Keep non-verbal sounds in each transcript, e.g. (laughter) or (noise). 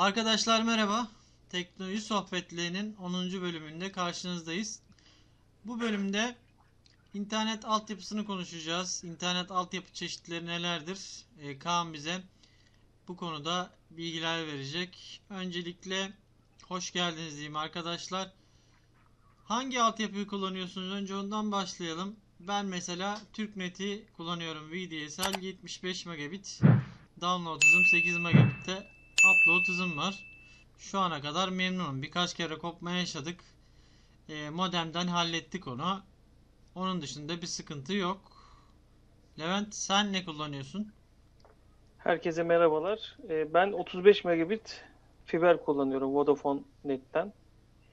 Arkadaşlar merhaba. Teknoloji Sohbetlerinin 10. bölümünde karşınızdayız. Bu bölümde internet altyapısını konuşacağız. İnternet altyapı çeşitleri nelerdir? Ee, Kaan bize bu konuda bilgiler verecek. Öncelikle hoş geldiniz diyeyim arkadaşlar. Hangi altyapıyı kullanıyorsunuz? Önce ondan başlayalım. Ben mesela TürkNet'i kullanıyorum. VDSL 75 megabit. Download hızım 8 megabit'te. Upload hızım var. Şu ana kadar memnunum. Birkaç kere kopma yaşadık. E, modemden hallettik onu. Onun dışında bir sıkıntı yok. Levent sen ne kullanıyorsun? Herkese merhabalar. Ee, Ben 35 megabit fiber kullanıyorum Vodafone Net'ten.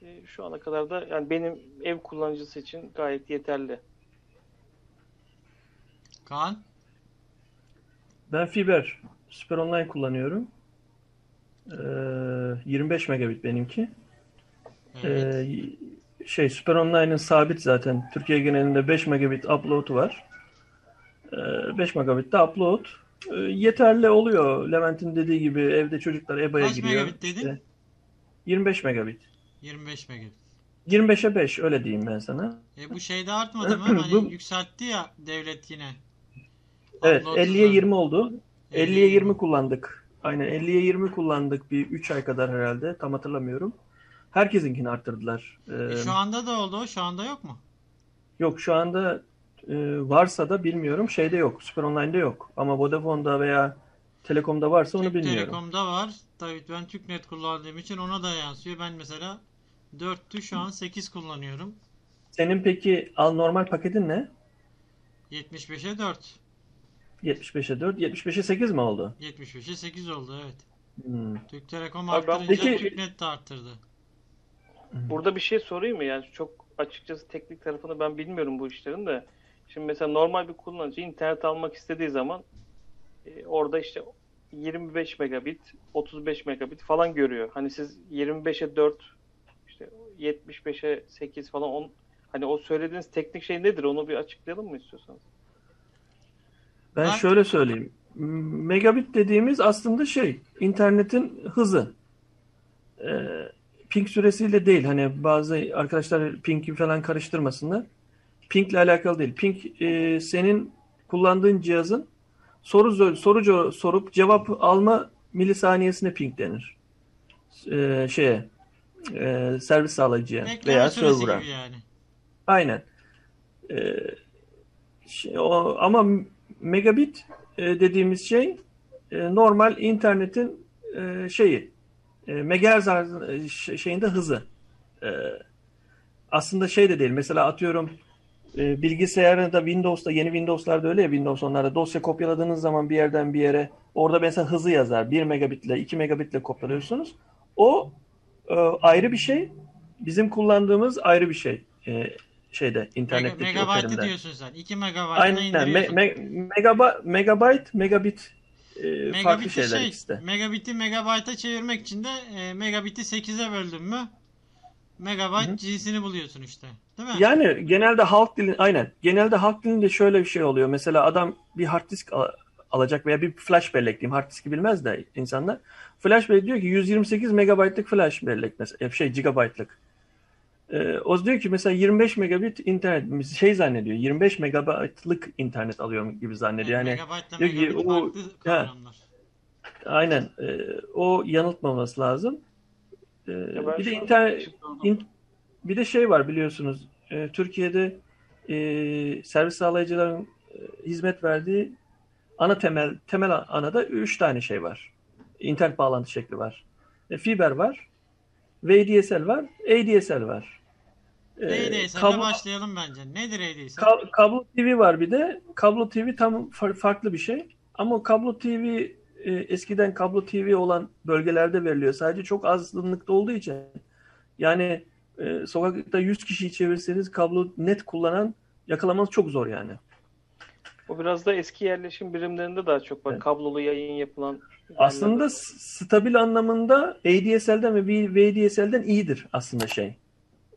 Ee, Şu ana kadar da yani benim ev kullanıcısı için gayet yeterli. Kaan? Ben fiber Süper Online kullanıyorum. Ee, 25 megabit benimki. Evet. Ee, şey Süper Online'ın sabit zaten. Türkiye genelinde 5 megabit upload'u var. Ee, 5 megabit de upload. Ee, yeterli oluyor. Levent'in dediği gibi evde çocuklar EBA'ya Kaç giriyor. megabit dedin? İşte 25 megabit. 25 megabit. 25'e 5 öyle diyeyim ben sana. E bu şeyde artmadı mı? Hani (clears throat) Bu- yükseltti ya devlet yine. Evet Upload 50'ye hızı. 20 oldu. 50'ye 50'ye 20 kullandık. Aynen 50'ye 20 kullandık bir 3 ay kadar herhalde. Tam hatırlamıyorum. Herkesinkini arttırdılar. Ee, E şu anda da oldu. Şu anda yok mu? Yok şu anda e, varsa da bilmiyorum. Şeyde yok. Süper Online'de yok. Ama Vodafone'da veya Telekom'da varsa onu Türk bilmiyorum. Telekom'da var. Tabii ben TürkNet kullandığım için ona da yansıyor. Ben mesela 4'tü şu an 8 kullanıyorum. Senin peki al normal paketin ne? 75'e 4. 75'e 4, 75'e 8 mi oldu? 75'e 8 oldu evet. Hmm. Türk Telekom Abi ben- arttırınca Peki- TürkNet de arttırdı. Burada bir şey sorayım mı? Yani çok açıkçası teknik tarafını ben bilmiyorum bu işlerin de. Şimdi mesela normal bir kullanıcı internet almak istediği zaman e, orada işte 25 megabit, 35 megabit falan görüyor. Hani siz 25'e 4, işte 75'e 8 falan on, hani o söylediğiniz teknik şey nedir? Onu bir açıklayalım mı istiyorsanız? Ben Ben- şöyle söyleyeyim. Megabit dediğimiz aslında şey, internetin hızı. Ee, ping süresiyle değil. Hani bazı arkadaşlar ping'i falan karıştırmasınlar. Ping'le alakalı değil. Ping e, senin kullandığın cihazın soru soru sorup cevap alma milisaniyesine ping denir. Ee, şeye e, servis sağlayıcıya Bekleme veya server'a. yani. Aynen. Ee, şey, o, ama megabit e, dediğimiz şey e, normal internetin e, şeyi e, megahertz şeyinde hızı. Aslında şey de değil. Mesela atıyorum bilgisayarında Windows'ta yeni Windows'larda öyle ya Windows onlarda dosya kopyaladığınız zaman bir yerden bir yere orada mesela hızı yazar. 1 megabitle 2 megabitle kopyalıyorsunuz. O ayrı bir şey. Bizim kullandığımız ayrı bir şey. Şeyde Mega, internetteki o megabaytı diyorsun sen. 2 megabaytına Aynen. Me, indiriyorsun. me, megaba, megabyte, megabit e, farklı şeyler şey, ikisi de. megabit'i megabayta çevirmek için de e, megabit'i 8'e böldün mü megabayt Hı hı. cinsini buluyorsun işte. Değil mi? Yani genelde halk dilin aynen. Genelde halk dilinde şöyle bir şey oluyor. Mesela adam bir hard disk al- alacak veya bir flash bellek diyeyim. Hard diski bilmez de insanlar. Flash bellek diyor ki 128 megabaytlık flash bellek mesela şey gigabaytlık. Ee, o diyor ki mesela 25 megabit internet şey zannediyor. 25 megabaytlık internet alıyorum gibi zannediyor. Yani megabaytla diyor ki o- ha. kavramlar. aynen e, o yanıltmaması lazım. Ben bir de internet İn- bir de şey var biliyorsunuz. e, Türkiye'de e, servis sağlayıcıların e, hizmet verdiği ana temel temel anada üç tane şey var. İnternet bağlantı şekli var. E, fiber var. VDSL var. ADSL var. E, ADSL'le kablo, başlayalım bence. Nedir ADSL? ka- kablo TV var bir de. Kablo TV tam far- farklı bir şey. Ama kablo TV e, eskiden kablo TV olan bölgelerde veriliyor. Sadece çok azınlıkta olduğu için. Yani e, sokakta 100 kişiyi çevirseniz kablo net kullanan yakalamanız çok zor yani. O biraz da eski yerleşim birimlerinde daha çok var. Evet. Kablolu yayın yapılan Aslında yerlerde. stabil anlamında ADSL'den ve VDSL'den iyidir aslında şey.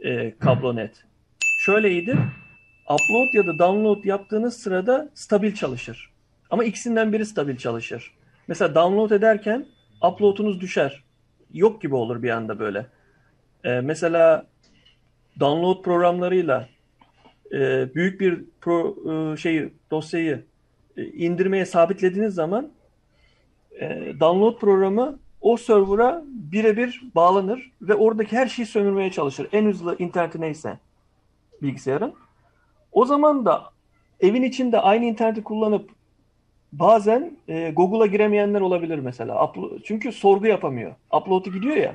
E, kablo net. Şöyle iyidir. Upload ya da download yaptığınız sırada stabil çalışır. Ama ikisinden biri stabil çalışır. Mesela download ederken upload'unuz düşer. yok gibi olur bir anda böyle. E, mesela download programlarıyla e, büyük bir pro, e, şeyi dosyayı e, indirmeye sabitlediğiniz zaman e, download programı o server'a birebir bağlanır ve oradaki her şeyi sömürmeye çalışır. En hızlı interneti neyse bilgisayarın. O zaman da evin içinde aynı interneti kullanıp bazen e, Google'a giremeyenler olabilir mesela. Uplo- çünkü sorgu yapamıyor. Upload'u gidiyor ya.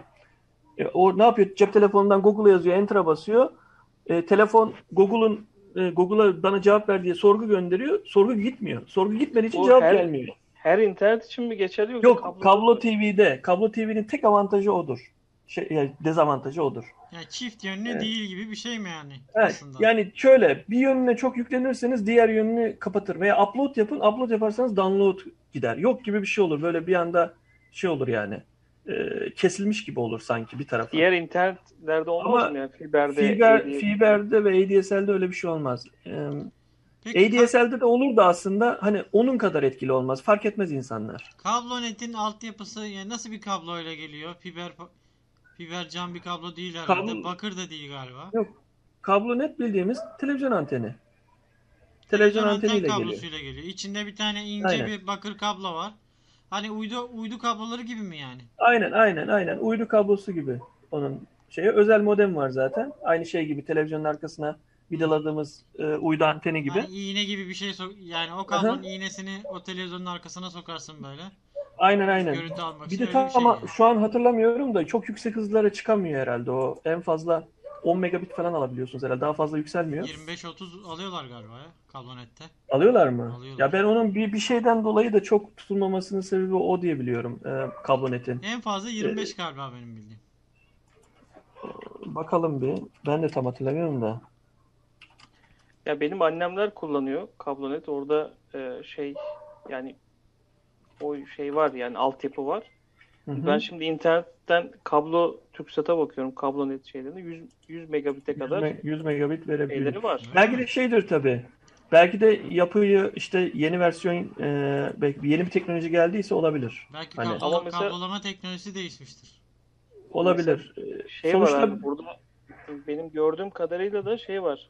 E, o ne yapıyor? Cep telefonundan Google'a yazıyor, enter'a basıyor. E, telefon Google'un e, Google'a bana cevap ver diye sorgu gönderiyor. Sorgu gitmiyor. Sorgu gitmediği için Bu cevap her- gelmiyor. Her internet için mi geçerli yoksa Yok kablo TV'de. Kablo TV'nin tek avantajı odur. Şey, yani dezavantajı odur. Yani çift yönlü Evet. değil gibi bir şey mi yani Evet, aslında? yani şöyle bir yönüne çok yüklenirseniz diğer yönünü kapatır veya upload yapın. Upload yaparsanız download gider. Yok gibi bir şey olur. Böyle bir anda şey olur yani. e, kesilmiş gibi olur sanki bir tarafı. Diğer internetlerde olmaz Ama mı yani? Fiber'de, Fiber, ADSL. Fiber'de ve ADSL'de öyle bir şey olmaz. E, Peki ADSL'de de olur da aslında hani onun kadar etkili olmaz. Fark etmez insanlar. kablonetin altyapısı yani nasıl bir kabloyla geliyor? Fiber fiber cam bir kablo değil herhalde. Kablo- Bakır da değil galiba. Yok. Kablo net bildiğimiz televizyon anteni. Televizyon anten anteniyle geliyor. kablosuyla geliyor. İçinde bir tane ince Aynen. bir bakır kablo var. Hani uydu uydu kabloları gibi mi yani? Aynen aynen aynen. Uydu kablosu gibi onun şeyi. Özel modem var zaten. Aynı şey gibi televizyonun arkasına vidaladığımız e, uydu anteni gibi. Hani iğne gibi bir şey sok yani o kablonun iğnesini o televizyonun arkasına sokarsın böyle. Aynen aynen. Görüntü almak Bir de tam şey ama yani. şu an hatırlamıyorum da çok yüksek hızlara çıkamıyor herhalde o. En fazla 10 megabit falan alabiliyorsunuz herhalde. Daha fazla yükselmiyor. 25-30 alıyorlar galiba ya kablonette. Alıyorlar mı? Alıyorlar. Ya ben onun bir bir şeyden dolayı da çok tutulmamasının sebebi o diye biliyorum. E, kablonetin. En fazla 25 galiba benim bildiğim. Bakalım bir. Ben de tam hatırlamıyorum da. Ya benim annemler kullanıyor kablonet. Orada e, şey yani o şey var yani altyapı var. Hı hı. Ben şimdi internetten kablo TürkSat'a bakıyorum kablonet şeylerine 100, 100 megabit'e 100 kadar me- 100 megabit verebiliyor. var. Belki de şeydir tabii. Belki de yapıyı işte yeni versiyon e, belki yeni bir teknoloji geldiyse olabilir. Belki Hani- kablo- Ama mesela- kablolama teknolojisi değişmiştir. Olabilir. E, Şey Sonuçta var abi burada benim gördüğüm kadarıyla da şey var.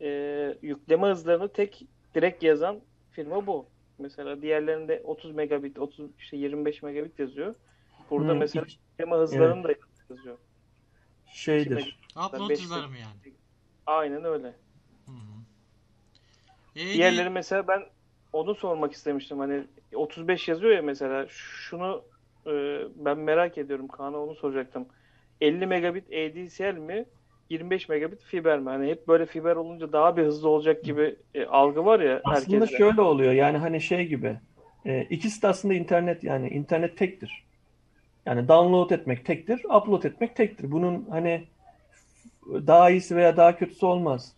E, yükleme hızlarını tek direkt yazan firma bu. Mesela diğerlerinde 30 megabit, 30 işte 25 megabit yazıyor. Burada Hı, mesela iki- yükleme hızlarını da yazıyor. şeydir. Upload hızları mı yani? Aynen öyle. Hı hı. E, Diğerleri mesela ben onu sormak istemiştim. Hani 35 yazıyor ya mesela şunu e, ben merak ediyorum Kaan'a onu soracaktım. 50 megabit ADSL mi? 25 megabit fiber mi? Hani hep böyle fiber olunca daha bir hızlı olacak gibi e, algı var ya Aslında herkeste. şöyle oluyor. Yani hani şey gibi. E, ikisi de aslında internet yani internet tektir. Yani download etmek tektir, upload etmek tektir. Bunun hani daha iyisi veya daha kötüsü olmaz.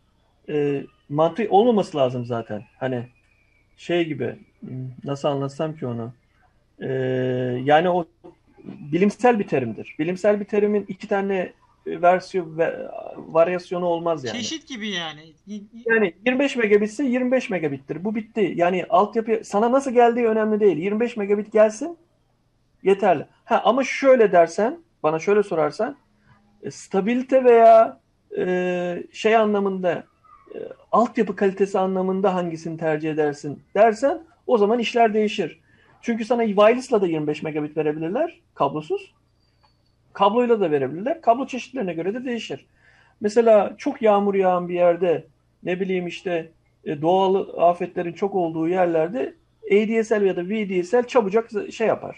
E, mantığı olmaması lazım zaten. Hani şey gibi nasıl anlatsam ki onu? E, yani o bilimsel bir terimdir. Bilimsel bir terimin iki tane versiyon ve varyasyonu olmaz yani. Çeşit gibi yani. Yani 25 megabitse 25 megabittir. Bu bitti. Yani altyapı sana nasıl geldiği önemli değil. 25 megabit gelsin yeterli. Ha ama şöyle dersen, bana şöyle sorarsan e, stabilite veya e, şey anlamında e, altyapı kalitesi anlamında hangisini tercih edersin dersen o zaman işler değişir. Çünkü sana wireless'la da 25 megabit verebilirler kablosuz. Kabloyla da verebilirler. Kablo çeşitlerine göre de değişir. Mesela çok yağmur yağan bir yerde ne bileyim işte e, doğal afetlerin çok olduğu yerlerde ADSL ya da VDSL çabucak şey yapar.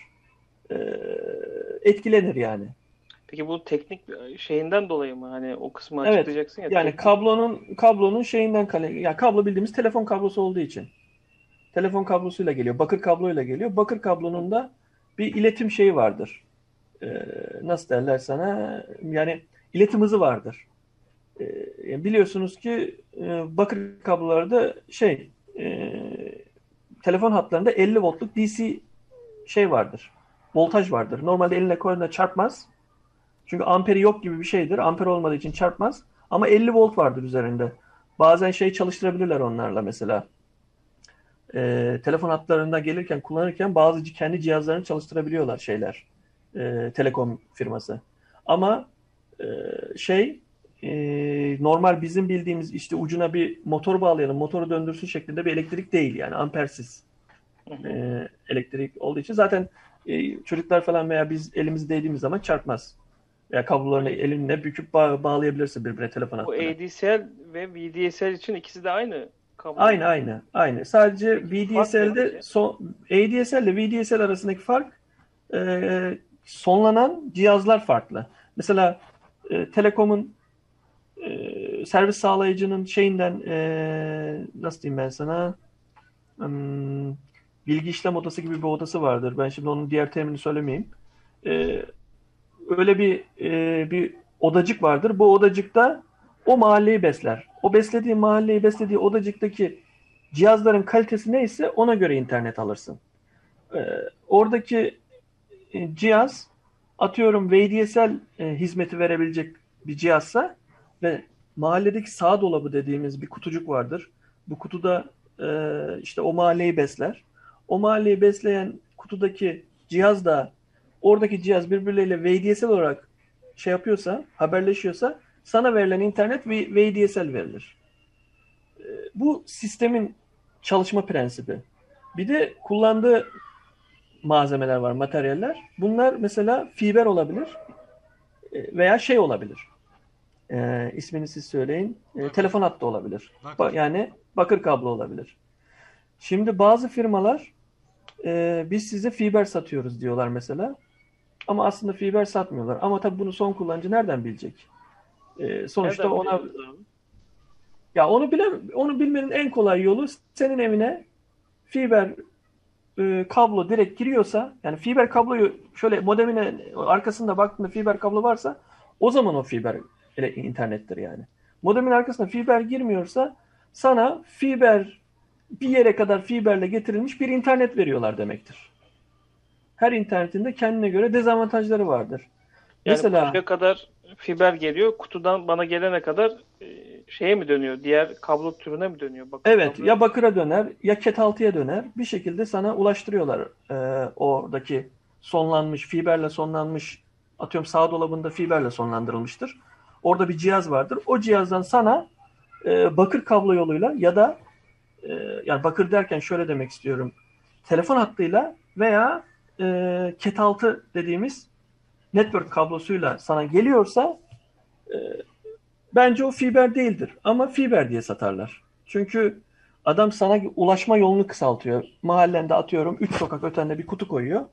E, etkilenir yani. Peki bu teknik şeyinden dolayı mı? Hani o kısmı Evet. açıklayacaksın ya. Yani teknik- kablonun kablonun şeyinden kale yani kablo bildiğimiz telefon kablosu olduğu için. Telefon kablosuyla geliyor. Bakır kabloyla geliyor. Bakır kablonun da bir iletim şeyi vardır. Ee, nasıl derler sana? Yani iletim hızı vardır. Ee, biliyorsunuz ki e, bakır kablolarda şey e, telefon hatlarında 50 voltluk DC şey vardır. Voltaj vardır. Normalde eline koyduğunda çarpmaz. Çünkü amperi yok gibi bir şeydir. Amper olmadığı için çarpmaz. Ama 50 volt vardır üzerinde. Bazen şey çalıştırabilirler onlarla mesela. Ee, telefon hatlarında gelirken kullanırken bazı kendi cihazlarını çalıştırabiliyorlar şeyler. E, telekom firması. Ama e, şey e, normal bizim bildiğimiz işte ucuna bir motor bağlayalım, motoru döndürsün şeklinde bir elektrik değil yani ampersiz e, elektrik olduğu için zaten e, çocuklar falan veya biz elimizi değdiğimiz zaman çarpmaz. Veya kablolarını elinle büküp bağ- bağlayabilirsin birbirine telefon Bu hattına. ADSL ve VDSL için ikisi de aynı kablo. Aynı aynı aynı. Sadece VDSL'de son, ADSL ile VDSL arasındaki fark e, sonlanan cihazlar farklı. Mesela e, Telekom'un e, servis sağlayıcının şeyinden e, nasıl diyeyim ben sana Hmm, bilgi işlem odası gibi bir odası vardır. Ben şimdi onun diğer terimini söylemeyeyim. E, öyle bir e, bir odacık vardır. Bu odacıkta o mahalleyi besler. O beslediği mahalleyi beslediği odacıktaki cihazların kalitesi neyse ona göre internet alırsın. Ee, oradaki e, cihaz atıyorum VDSL e, hizmeti verebilecek bir cihazsa ve mahalledeki sağ dolabı dediğimiz bir kutucuk vardır. Bu kutuda e, işte o mahalleyi besler. O mahalleyi besleyen kutudaki cihaz da oradaki cihaz birbirleriyle VDSL olarak şey yapıyorsa, haberleşiyorsa sana verilen internet V- VDSL verilir. Ee, Bu sistemin çalışma prensibi. Bir de kullandığı malzemeler var, materyaller. Bunlar mesela fiber olabilir e, veya şey olabilir. Ee, ismini siz söyleyin. Bakır. telefon hattı olabilir. Bakır. Ba- Yani bakır kablo olabilir. Şimdi bazı firmalar e, biz size fiber satıyoruz diyorlar mesela. Ama aslında fiber satmıyorlar. Ama tabii bunu son kullanıcı nereden bilecek? E, sonuçta Nereden ona ya onu bile onu bilmenin en kolay yolu senin evine fiber e, kablo direkt giriyorsa yani fiber kabloyu şöyle modemine arkasında baktığında fiber kablo varsa o zaman o fiber internettir yani. Modemin arkasına fiber girmiyorsa sana fiber bir yere kadar fiberle getirilmiş bir internet veriyorlar demektir. Her internetin de kendine göre dezavantajları vardır. Yani Mesela kadar fiber geliyor. Kutudan bana gelene kadar e, şeye mi dönüyor? Diğer kablo türüne mi dönüyor? Bakın Evet, kablo- ya bakıra döner ya ketaltıya döner. Bir şekilde sana ulaştırıyorlar e, oradaki sonlanmış, fiberle sonlanmış, atıyorum sağ dolabında fiberle sonlandırılmıştır. Orada bir cihaz vardır. O cihazdan sana e, bakır kablo yoluyla ya da e, yani bakır derken şöyle demek istiyorum. Telefon hattıyla veya e, ketaltı dediğimiz network kablosuyla sana geliyorsa e, bence o fiber değildir. Ama fiber diye satarlar. Çünkü adam sana ulaşma yolunu kısaltıyor. Mahallende atıyorum 3 sokak ötende bir kutu koyuyor.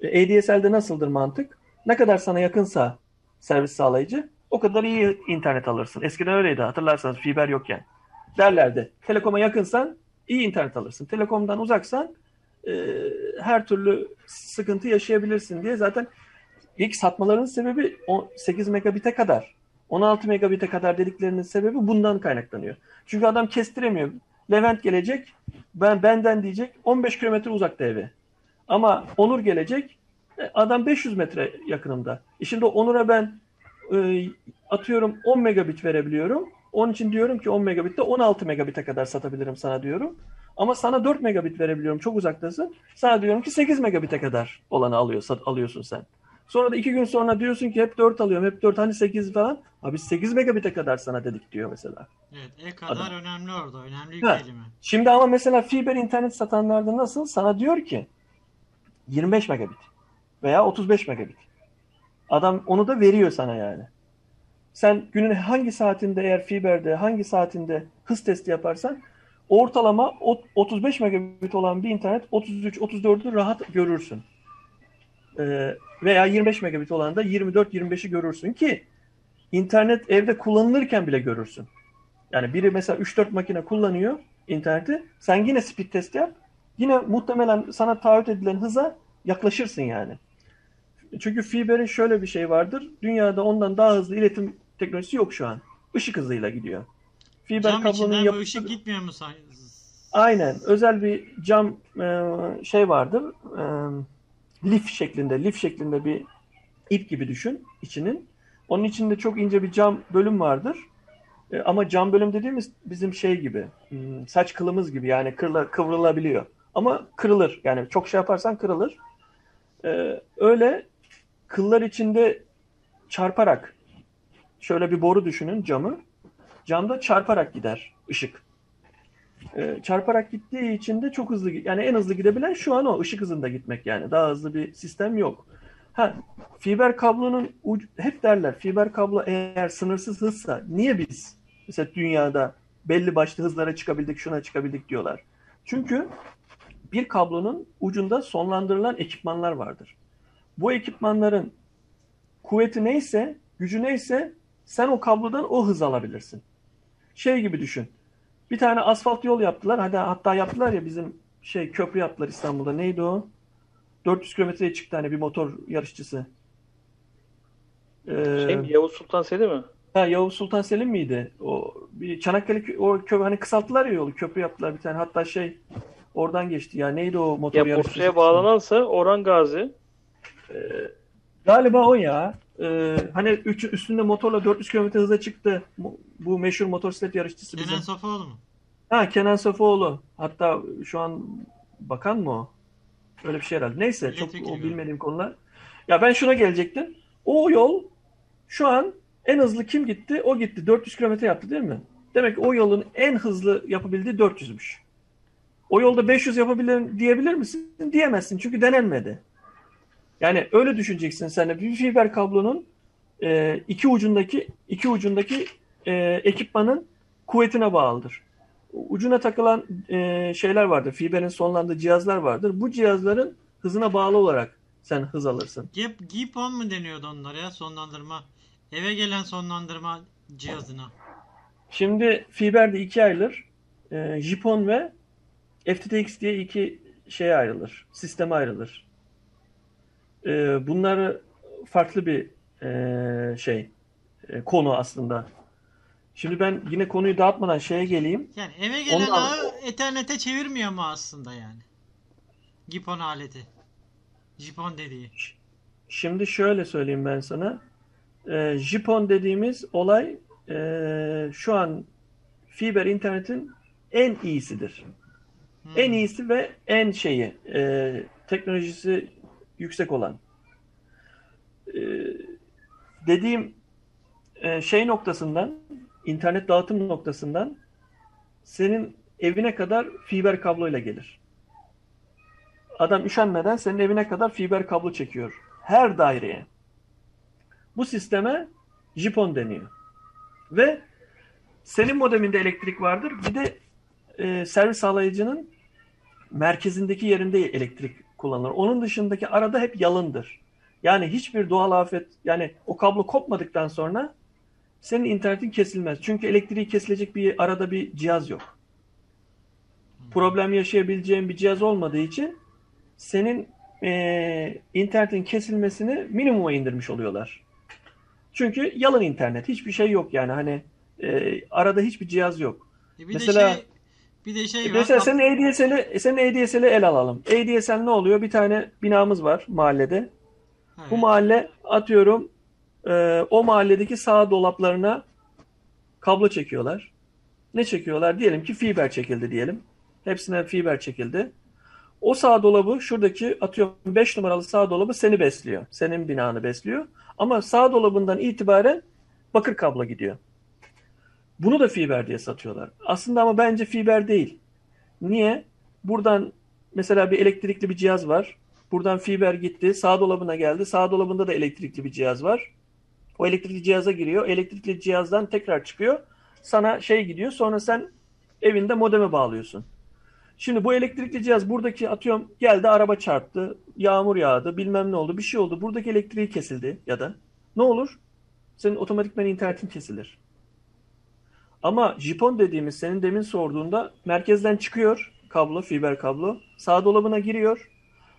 E, ADSL'de nasıldır mantık? Ne kadar sana yakınsa servis sağlayıcı o kadar iyi internet alırsın. Eskiden öyleydi hatırlarsanız fiber yokken. Derlerdi. Telekoma yakınsan iyi internet alırsın. Telekomdan uzaksan e, her türlü sıkıntı yaşayabilirsin diye zaten ilk satmalarının sebebi o 8 megabite kadar 16 megabite kadar dediklerinin sebebi bundan kaynaklanıyor. Çünkü adam kestiremiyor. Levent gelecek, ben benden diyecek 15 kilometre uzakta evi. Ama Onur gelecek, e, adam 500 metre yakınımda. E şimdi Onur'a ben e, atıyorum 10 megabit verebiliyorum. Onun için diyorum ki 10 megabitte 16 megabite kadar satabilirim sana diyorum. Ama sana 4 megabit verebiliyorum. Çok uzaktasın. Sana diyorum ki 8 megabite kadar olanı alıyor, alıyorsun sen. Sonra da iki gün sonra diyorsun ki hep 4 alıyorum, hep 4 hani 8 falan. Abi 8 megabite kadar sana dedik diyor mesela. Evet, e kadar önemli orada. Önemli bir Ha. kelime. Şimdi ama mesela fiber internet satanlarda nasıl? Sana diyor ki 25 megabit veya 35 megabit. Adam onu da veriyor sana yani. Sen günün hangi saatinde eğer fiberde hangi saatinde hız testi yaparsan ortalama ot- 35 megabit olan bir internet 33-34'ü rahat görürsün. Ee, veya 25 megabit olan da 24-25'i görürsün ki internet evde kullanılırken bile görürsün. Yani biri mesela 3-4 makine kullanıyor interneti. Sen yine speed test yap. Yine muhtemelen sana taahhüt edilen hıza yaklaşırsın yani. Çünkü fiberin şöyle bir şey vardır. Dünyada ondan daha hızlı iletim teknolojisi yok şu an. Işık hızıyla gidiyor. Fiber Cam kablonun yapısı... ışık gitmiyor mu say- Aynen. Özel bir cam e, şey vardır. E, lif şeklinde, lif şeklinde bir ip gibi düşün içinin. Onun içinde çok ince bir cam bölüm vardır. E, ama cam bölüm dediğimiz bizim şey gibi, hmm, saç kılımız gibi yani kırla, kıvrılabiliyor. Ama kırılır. Yani çok şey yaparsan kırılır. E, öyle kıllar içinde çarparak şöyle bir boru düşünün camı. Camda çarparak gider ışık. Ee, çarparak gittiği için de çok hızlı yani en hızlı gidebilen şu an o ışık hızında gitmek yani. Daha hızlı bir sistem yok. Ha fiber kablonun hep derler fiber kablo eğer sınırsız hızsa niye biz mesela dünyada belli başlı hızlara çıkabildik şuna çıkabildik diyorlar. Çünkü bir kablonun ucunda sonlandırılan ekipmanlar vardır. Bu ekipmanların kuvveti neyse, gücü neyse sen o kablodan o hız alabilirsin. Şey gibi düşün. Bir tane asfalt yol yaptılar. Hadi hatta yaptılar ya bizim şey köprü yaptılar İstanbul'da. Neydi o? 400 kilometreye çıktı hani bir motor yarışçısı. Ee, Şey mi? Yavuz Sultan Selim mi? ha, Yavuz Sultan Selim miydi? O bir Çanakkale o köprü hani kısalttılar ya yolu köprü yaptılar bir tane. Hatta şey oradan geçti ya. Neydi o motor Ya yarışçısı? Bursa'ya bağlanansa Orhan Gazi. Galiba o ya. Ee, hani üç, üstünde motorla 400 km hıza çıktı. Bu, meşhur motosiklet yarışçısı bizim. Kenan Sofoğlu mu? Ha Kenan Sofuoğlu. Hatta şu an bakan mı o? Öyle bir şey herhalde. Neyse çok Milletvekili o galiba. bilmediğim konular. Ya ben şuna gelecektim. O yol şu an en hızlı kim gitti? O gitti. 400 kilometre yaptı değil mi? Demek ki o yolun en hızlı yapabildiği 400'müş. O yolda 500 yapabilir diyebilir misin? Diyemezsin çünkü denenmedi. Yani öyle düşüneceksin sen de. Bir fiber kablonun e, iki ucundaki iki ucundaki e, ekipmanın kuvvetine bağlıdır. Ucuna takılan e, şeyler vardır. Fiberin sonlandığı cihazlar vardır. Bu cihazların hızına bağlı olarak sen hız alırsın. Gip, Gipon mu deniyordu onlara ya sonlandırma? Eve gelen sonlandırma cihazına. Şimdi Fiber'de ikiye ayrılır. E, Jipon ve FTTX diye iki şeye ayrılır. Sisteme ayrılır. E, bunları farklı bir e, şey e, konu aslında. Şimdi ben yine konuyu dağıtmadan şeye geleyim. Yani eve gelen Ondan- ağı Ethernet'e çevirmiyor mu aslında yani? Gipon aleti. Jipon dediği. Şimdi şöyle söyleyeyim ben sana. E, Jipon dediğimiz olay e, şu an fiber internetin en iyisidir. Hmm. En iyisi ve en şeyi e, teknolojisi yüksek olan. E, dediğim e, şey noktasından internet dağıtım noktasından senin evine kadar fiber kabloyla gelir. Adam üşenmeden senin evine kadar fiber kablo çekiyor. Her daireye. Bu sisteme jipon deniyor. Ve senin modeminde elektrik vardır. Bir de e, servis sağlayıcının merkezindeki yerinde elektrik kullanılır. Onun dışındaki arada hep yalındır. Yani hiçbir doğal afet yani o kablo kopmadıktan sonra senin internetin kesilmez. Çünkü elektriği kesilecek bir arada bir cihaz yok. Problem yaşayabileceğin bir cihaz olmadığı için senin e, internetin kesilmesini minimuma indirmiş oluyorlar. Çünkü yalın internet. Hiçbir şey yok yani hani e, arada hiçbir cihaz yok. E bir Mesela- de şey bir de şey var. Mesela senin ADSL'i senin ADSL'i el alalım. ADSL ne oluyor? Bir tane binamız var mahallede. Evet. Bu mahalle atıyorum e, o mahalledeki sağ dolaplarına kablo çekiyorlar. Ne çekiyorlar? Diyelim ki fiber çekildi diyelim. Hepsine fiber çekildi. O sağ dolabı şuradaki atıyorum 5 numaralı sağ dolabı seni besliyor. Senin binanı besliyor. Ama sağ dolabından itibaren bakır kablo gidiyor. Bunu da fiber diye satıyorlar. Aslında ama bence fiber değil. Niye? Buradan mesela bir elektrikli bir cihaz var. Buradan fiber gitti. Sağ dolabına geldi. Sağ dolabında da elektrikli bir cihaz var. O elektrikli cihaza giriyor. Elektrikli cihazdan tekrar çıkıyor. Sana şey gidiyor. Sonra sen evinde modeme bağlıyorsun. Şimdi bu elektrikli cihaz buradaki atıyorum geldi araba çarptı. Yağmur yağdı. Bilmem ne oldu. Bir şey oldu. Buradaki elektriği kesildi ya da ne olur? Senin otomatikman internetin kesilir. Ama jipon dediğimiz senin demin sorduğunda merkezden çıkıyor kablo, fiber kablo. Sağ dolabına giriyor.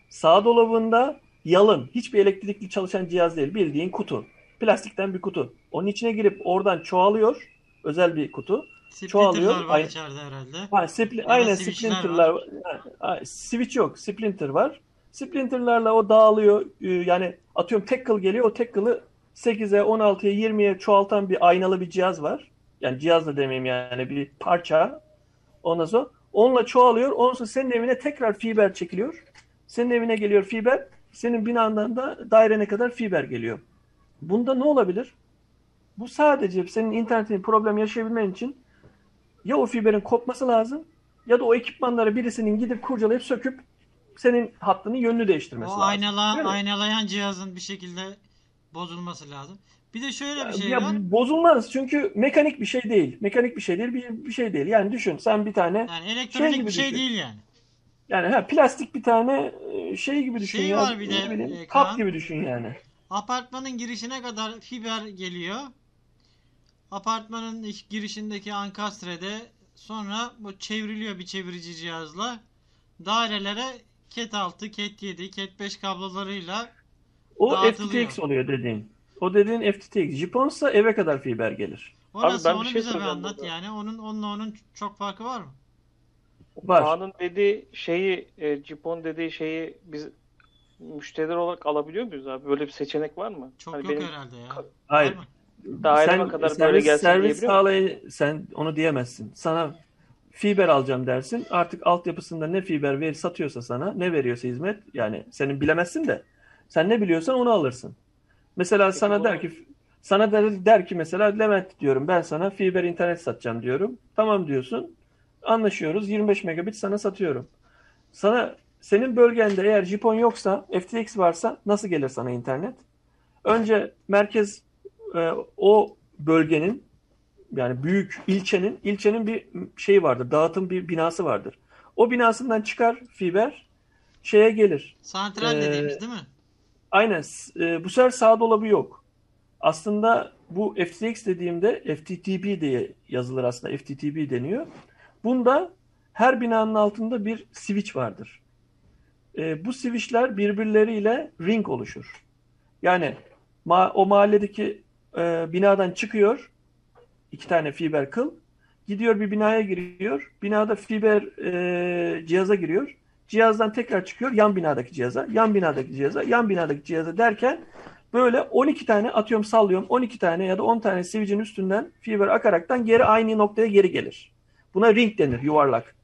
Sağ dolabında yalın, hiçbir elektrikli çalışan cihaz değil. Bildiğin kutu. Plastikten bir kutu. Onun içine girip oradan çoğalıyor. Özel bir kutu. çoğalıyor. Splinter'lar var Ay- içeride herhalde. Ha, spli- aynen splinterlar. var. Ha, switch yok. Splinter var. Splinterlarla o dağılıyor. Ee, Yani atıyorum tek kıl geliyor. O tek kılı 8'e, 16'ya, 20'ye çoğaltan bir aynalı bir cihaz var. Yani cihaz da demeyeyim yani bir parça. Ondan sonra onunla çoğalıyor. Ondan sonra senin evine tekrar fiber çekiliyor. Senin evine geliyor fiber. senin binandan da dairene kadar fiber geliyor. Bunda ne olabilir? Bu sadece senin internetin problem yaşayabilmen için ya o fiberin kopması lazım ya da o ekipmanları birisinin gidip kurcalayıp söküp senin hattının yönünü değiştirmesi O lazım. aynala, Değil mi? aynalayan cihazın bir şekilde bozulması lazım. Bir de şöyle bir şey ya var. bozulmaz çünkü mekanik bir şey değil. Mekanik bir şey değil, bir, bir şey değil. Yani düşün sen bir tane Yani elektronik gibi bir şey düşün. değil yani. yani ha, plastik bir tane e, şey gibi düşün Şey ya. var bir de, bileyim, e, kap gibi düşün yani. Apartmanın girişine kadar fiber geliyor. Apartmanın girişindeki ankastrede sonra bu çevriliyor bir çevirici cihazla. Dairelere ket 6, ket 7, ket 5 kablolarıyla O. FTTX oluyor dediğin. O dediğin FTTX. Japonsa eve kadar fiber gelir. Orası ben bir onu şey bize bir soracağım anlat burada. yani. Onun onunla onun çok farkı var mı? Var. Kaan'ın dediği şeyi, e, Cipon dediği şeyi biz müşteriler olarak alabiliyor muyuz abi? Böyle bir seçenek var mı? Çok Hani yok benim herhalde ya. Hayır. Mı? daireme kadar böyle gelsin servis diyebiliyor sağlay sen onu diyemezsin. Sana fiber alacağım dersin. Artık altyapısında ne fiber ver satıyorsa sana, ne veriyorsa hizmet yani senin bilemezsin de sen ne biliyorsan onu alırsın. Mesela Peki sana der ki sana der, der ki mesela Levent diyorum ben sana fiber internet satacağım diyorum. Tamam diyorsun. Anlaşıyoruz. 25 megabit sana satıyorum. Sana senin bölgende eğer Jipon yoksa, FTX varsa nasıl gelir sana internet? Önce merkez e, o bölgenin yani büyük ilçenin ilçenin bir şeyi vardır. Dağıtım bir binası vardır. O binasından çıkar fiber şeye gelir. Santral Ee, dediğimiz değil mi? Aynen. E, bu sefer sağ dolabı yok. Aslında bu FTX dediğimde FTTP diye yazılır aslında. FTTP deniyor. Bunda her binanın altında bir switch vardır. E, bu switchler birbirleriyle ring oluşur. Yani ma- o mahalledeki e, binadan çıkıyor iki tane fiber kıl. Gidiyor bir binaya giriyor. Binada fiber e, cihaza giriyor. Cihazdan tekrar çıkıyor yan binadaki cihaza, yan binadaki cihaza, yan binadaki cihaza derken böyle 12 tane atıyorum sallıyorum 12 tane ya da 10 tane switch'in üstünden fiber akaraktan geri aynı noktaya geri gelir. Buna ring denir yuvarlak.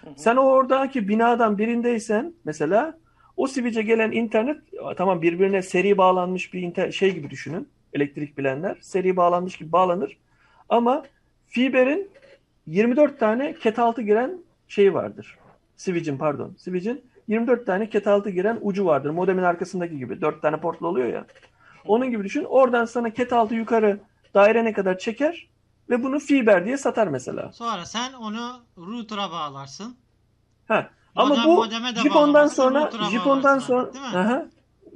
Hı hı. Sen o oradaki binadan birindeysen mesela o switch'e gelen internet tamam birbirine seri bağlanmış bir inter şey gibi düşünün. Elektrik bilenler seri bağlanmış gibi bağlanır. Ama fiberin 24 tane ket altı giren şeyi vardır. Switch'in pardon. Switch'in 24 tane ket altı giren ucu vardır. Modemin arkasındaki gibi. 4 tane portlu oluyor ya. Onun gibi düşün. Oradan sana ket altı yukarı dairene kadar çeker ve bunu fiber diye satar mesela. Sonra sen onu router'a bağlarsın. Ha. Ama Modem- bu Jipon'dan sonra Jipon'dan sonra? Aha.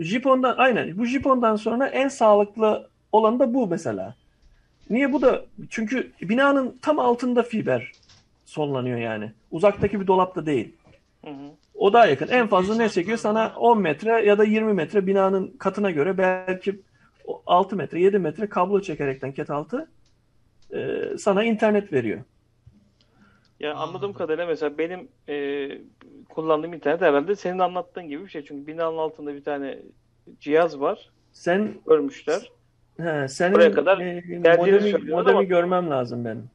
Jipon'dan aynen. Bu Jipon'dan sonra en sağlıklı olan da bu mesela. Niye bu da? Çünkü binanın tam altında fiber sonlanıyor yani. Uzaktaki bir dolapta değil. Hı hı. O daha yakın. En fazla ne çekiyor? Sana 10 metre ya da 20 metre binanın katına göre belki 6 metre, 7 metre kablo çekerekten ket altı e, sana internet veriyor. Ya anladığım kadarıyla mesela benim e, kullandığım internet herhalde senin anlattığın gibi bir şey. Çünkü binanın altında bir tane cihaz var. Sen Örmüşler. He, senin Oraya kadar e, modemi, modemi ama- görmem lazım benim.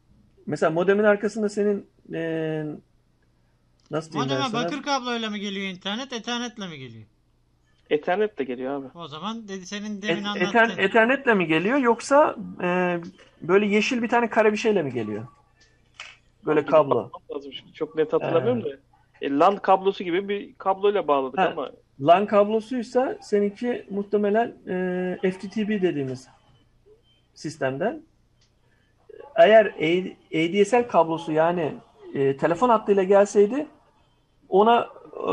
Mesela modemin arkasında senin e, nasıl diyeyim ben Modeme sana? bakır kabloyla mı geliyor internet, ethernetle mi geliyor? Ethernet de geliyor abi. O zaman dedi senin demin Ether- anlattığın. Ethernet'le mi geliyor yoksa e, böyle yeşil bir tane kare bir şeyle mi geliyor? Böyle Gidip kablo. bakmam Lazım şimdi. Çok net hatırlamıyorum da. E, LAN kablosu gibi bir kabloyla bağladık Ha. ama LAN kablosuysa seninki muhtemelen e, FTTP dediğimiz sistemden. Eğer ADSL kablosu yani e, telefon hattıyla gelseydi ona e,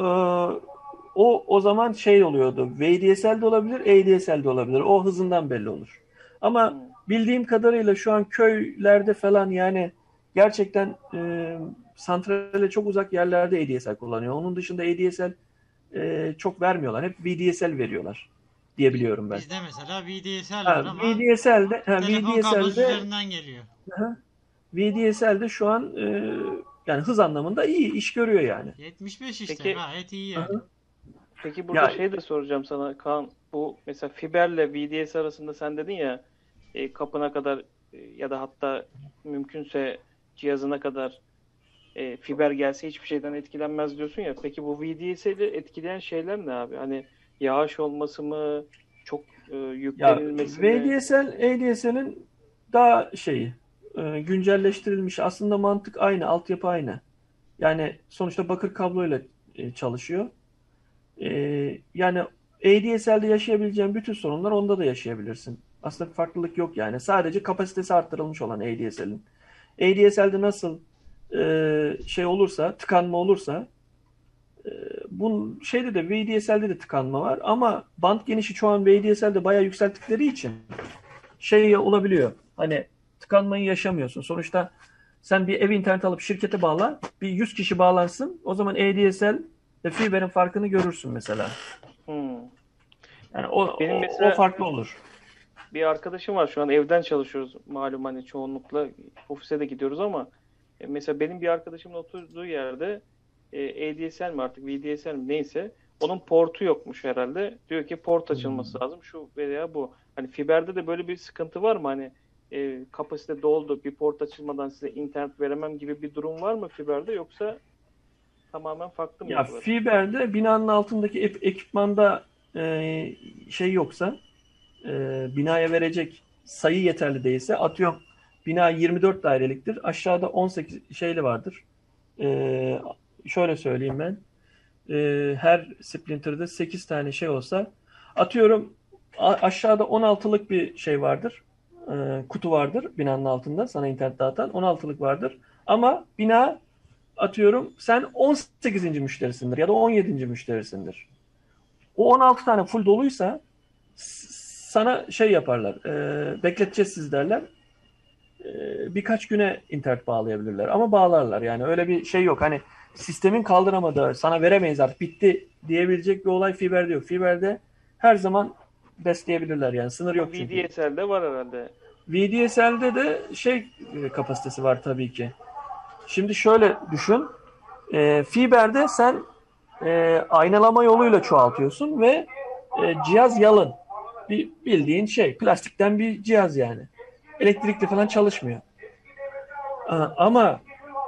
o o zaman şey oluyordu. VDSL de olabilir, ADSL de olabilir. O hızından belli olur. Ama bildiğim kadarıyla şu an köylerde falan yani gerçekten e, santrale çok uzak yerlerde ADSL kullanıyor. Onun dışında ADSL e, çok vermiyorlar. Hep VDSL veriyorlar diye biliyorum ben. Bizde mesela VDSL Ha, var ama VDSL'de ha, telefon kablosu VDSL'de üzerinden geliyor. Aha. VDSL'de şu an e, yani hız anlamında iyi iş görüyor yani. 75 işte Peki- gayet iyi yani. Peki burada Ya- şey de soracağım sana Kaan. Bu mesela fiberle VDS arasında sen dedin ya e, kapına kadar e, ya da hatta mümkünse cihazına kadar e, fiber gelse hiçbir şeyden etkilenmez diyorsun ya. Peki bu VDS'leri etkileyen şeyler ne abi? Hani yağış olması mı? Çok e, Ya yüklenilmesi mi? VDSL, ADSL'in daha şeyi e, güncelleştirilmiş. Aslında mantık aynı, altyapı aynı. Yani sonuçta bakır kabloyla e, çalışıyor. E, yani ADSL'de yaşayabileceğin bütün sorunlar onda da yaşayabilirsin. Aslında bir farklılık yok yani. Sadece kapasitesi arttırılmış olan ADSL'in. ADSL'de nasıl e, şey olursa, tıkanma olursa e, bunun şeyde de VDSL'de de tıkanma var ama band genişi şu an VDSL'de bayağı yükselttikleri için şey olabiliyor. Hani tıkanmayı yaşamıyorsun. Sonuçta sen bir ev internet alıp şirkete bağla, bir 100 kişi bağlansın. O zaman ADSL ve fiberin farkını görürsün mesela. Hmm. Yani o, Benim o, mesela- o farklı olur. Bir arkadaşım var şu an evden çalışıyoruz malum hani çoğunlukla ofise de gidiyoruz ama e, mesela benim bir arkadaşımın oturduğu yerde e, ADSL mi artık VDSL mi neyse onun portu yokmuş herhalde. Diyor ki port açılması lazım şu veya bu. Hani fiberde de böyle bir sıkıntı var mı? Hani e, kapasite doldu bir port açılmadan size internet veremem gibi bir durum var mı fiberde yoksa tamamen farklı mı? Ya yapılar? fiberde binanın altındaki ep- ekipmanda e, şey yoksa e, binaya verecek sayı yeterli değilse atıyorum bina 24 daireliktir. Aşağıda 18 şeyli vardır. E, şöyle söyleyeyim ben. E, her splinter'da 8 tane şey olsa atıyorum aşağıda 16'lık bir şey vardır. E, kutu vardır binanın altında sana internet dağıtan 16'lık vardır. Ama bina atıyorum sen 18. müşterisindir ya da 17. müşterisindir. O 16 tane full doluysa sana şey yaparlar. E, bekleteceğiz siz derler. E, birkaç güne internet bağlayabilirler. Ama bağlarlar. Yani öyle bir şey yok. Hani sistemin kaldıramadığı sana veremeyiz artık bitti diyebilecek bir olay fiberde yok. Fiberde her zaman besleyebilirler yani. Sınır yok çünkü. VDSL'de var herhalde. VDSL'de de şey e, kapasitesi var tabii ki. Şimdi şöyle düşün. E, Fiber'de sen e, aynalama yoluyla çoğaltıyorsun ve e, cihaz yalın. Bir bildiğin şey. Plastikten bir cihaz yani. Elektrikli falan çalışmıyor. Ama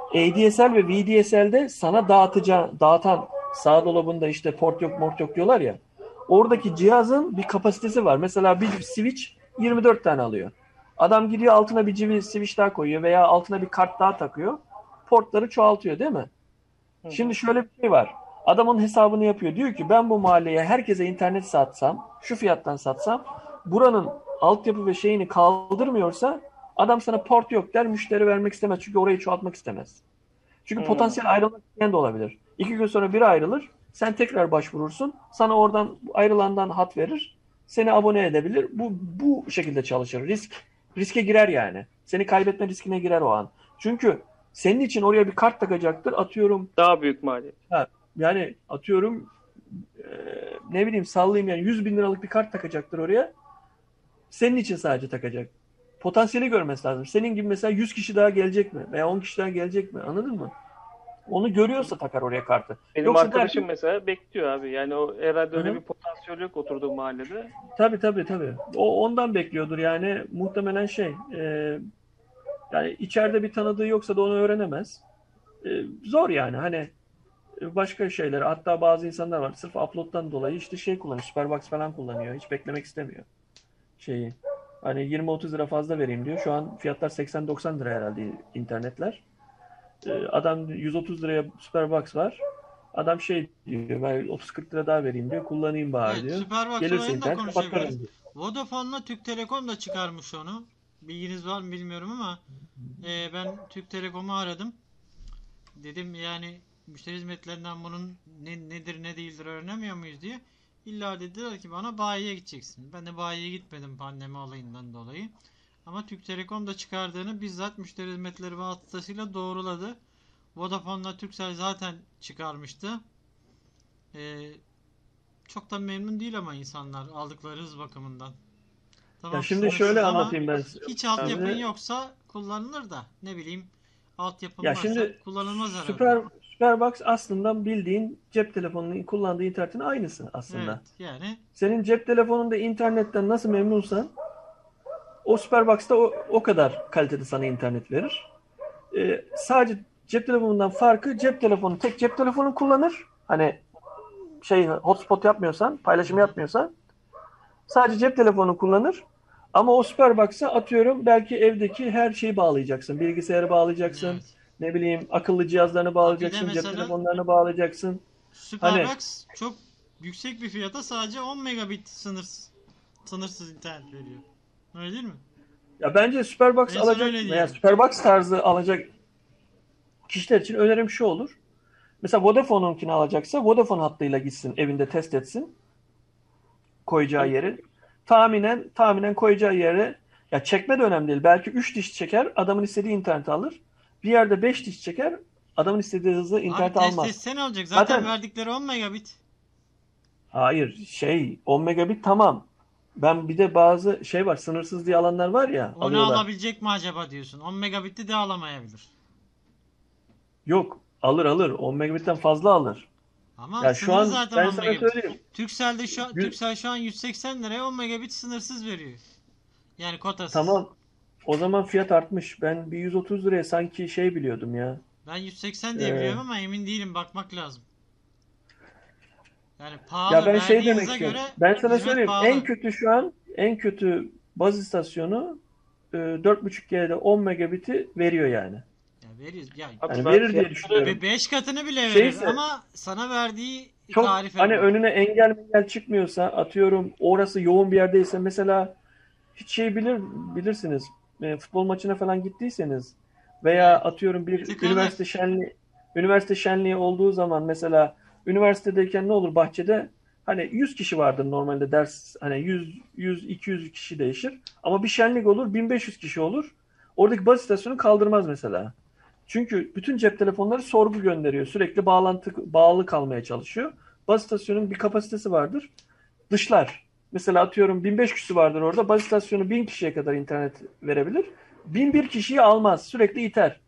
ADSL ve VDSL'de sana dağıtacağı, dağıtan sağ dolabında işte port yok mort yok diyorlar ya. Oradaki cihazın bir kapasitesi var. Mesela bir switch 24 tane alıyor. Adam gidiyor altına bir switch daha koyuyor veya altına bir kart daha takıyor. Portları çoğaltıyor değil mi? Hı. Şimdi şöyle bir şey var. Adamın hesabını yapıyor. Diyor ki ben bu mahalleye herkese internet satsam, şu fiyattan satsam, buranın altyapı ve şeyini kaldırmıyorsa adam sana port yok der, müşteri vermek istemez. Çünkü orayı çoğaltmak istemez. Çünkü Hmm. potansiyel ayrılmak isteyen de olabilir. İki gün sonra biri ayrılır. Sen tekrar başvurursun. Sana oradan ayrılandan hat verir. Seni abone edebilir. Bu bu şekilde çalışır. Risk riske girer yani. Seni kaybetme riskine girer o an. Çünkü senin için oraya bir kart takacaktır. Atıyorum Daha büyük maliyet. yani atıyorum e, ne bileyim sallayayım yani 100 bin liralık bir kart takacaktır oraya. Senin için sadece takacak. Potansiyeli görmesi lazım. Senin gibi mesela 100 kişi daha gelecek mi? Veya 10 kişi daha gelecek mi? Anladın mı? Onu görüyorsa takar oraya kartı. Benim Yoksa arkadaşım der mesela bekliyor abi. Yani o herhalde öyle Hı hı. bir potansiyel yok oturduğu mahallede. Tabii tabii tabii. O ondan bekliyordur yani muhtemelen şey e, yani içeride bir tanıdığı yoksa da onu öğrenemez. E, zor yani hani e, başka şeyler hatta bazı insanlar var sırf upload'dan dolayı işte şey kullanıyor Superbox falan kullanıyor. Hiç beklemek istemiyor şeyi. Hani 20-30 lira fazla vereyim diyor. Şu an fiyatlar 80-90 lira herhalde internetler. E, adam 130 liraya Superbox var. Adam şey diyor ben 30-40 lira daha vereyim diyor. Kullanayım bari Evet, diyor. Superbox Gelirse internet kapatırım diyor. Vodafone'la Türk Telekom da çıkarmış onu. Bilginiz var mı bilmiyorum ama e, ben Türk Telekom'u aradım. Dedim yani müşteri hizmetlerinden bunun ne, nedir ne değildir öğrenemiyor muyuz diye. İlla dediler ki bana bayiye gideceksin. Ben de bayiye gitmedim pandemi olayından dolayı. Ama Türk Telekom da çıkardığını bizzat müşteri hizmetleri vasıtasıyla doğruladı. Vodafone'la Turkcell zaten çıkarmıştı. Ee, çok da memnun değil ama insanlar aldıkları hız bakımından. Tamam, Ya şimdi şöyle anlatayım ben size. Hiç altyapın Şimdi- yoksa kullanılır da ne bileyim altyapın Ya varsa şimdi kullanılmaz herhalde. Süper Superbox aslında bildiğin cep telefonunun kullandığı internetin aynısı aslında. Evet yani Senin cep telefonunda internetten nasıl memnunsan o Superbox'ta o, o kadar kalitede sana internet verir. Ee, sadece cep telefonundan farkı cep telefonu tek cep telefonu kullanır. Hani şey hotspot yapmıyorsan, paylaşım yapmıyorsan sadece cep telefonu kullanır. Ama o Superbox'a atıyorum belki evdeki her şeyi bağlayacaksın. Bilgisayarı bağlayacaksın. Evet. Ne bileyim akıllı cihazlarını bağlayacaksın. Cep mesela- telefonlarını bağlayacaksın. Superbox çok yüksek bir fiyata sadece 10 megabit sınırsız sınırsız internet veriyor. Öyle değil mi? Ya bence Superbox sana alacak veya. Superbox tarzı alacak kişiler için önerim şu olur. Mesela Vodafone'unkini alacaksa Vodafone hattıyla gitsin, evinde test etsin. Koyacağı yeri. Tahminen tahminen koyacağı yere ya çekme de önemli değil. Belki 3 diş çeker, adamın istediği interneti alır. Bir yerde 5 diş çeker, adamın istediği hızlı internet Abi almaz. etse ne olacak? Zaten, Zaten- verdikleri 10 megabit. Hayır, şey 10 megabit tamam. Ben bir de bazı şey var, sınırsız diye alanlar var ya, Onu alıyorlar. alabilecek mi acaba diyorsun? 10 megabitti de alamayabilir. Yok, alır alır. 10 megabitten fazla alır. Ama Ya şu an zaten ben 10 sana megabit. söyleyeyim. Turkcell'de şu Turkcell şu an 180 liraya 10 megabit sınırsız veriyor. Yani kotasız. Tamam. O zaman fiyat artmış. Ben bir 130 liraya sanki şey biliyordum ya. Ben 180 diye Ee, biliyorum ama emin değilim. Bakmak lazım. Yani pahalı Ya ben şey demek verdiğinize istiyorum. göre Ben sana hizmet söyleyeyim. pahalı. En kötü şu an en kötü baz istasyonu e, 4.5G'de 10 megabiti veriyor yani. Ya veriyoruz. Ya, Abi Yani ben verir diye fiyatları- düşünüyorum. Ve 5 katını bile Şeyse- verir ama sana verdiği Çok tarife hani göre. önüne engel engel çıkmıyorsa atıyorum orası yoğun bir yerdeyse mesela hiç şey bilir bilirsiniz. E, futbol maçına falan gittiyseniz veya atıyorum bir Tıkanır. üniversite şenliği üniversite şenliği olduğu zaman mesela üniversitedeyken ne olur bahçede hani 100 kişi vardır normalde ders hani 100 100 200 kişi değişir ama bir şenlik olur 1500 kişi olur. Oradaki baz istasyonu kaldırmaz mesela. Çünkü bütün cep telefonları sorgu gönderiyor. Sürekli bağlantı bağlı kalmaya çalışıyor. Baz istasyonunun bir kapasitesi vardır. Dışlar. Mesela atıyorum 1500 kişi vardır orada. Baz istasyonu 1000 kişiye kadar internet verebilir. 1001 kişiyi almaz. Sürekli iter.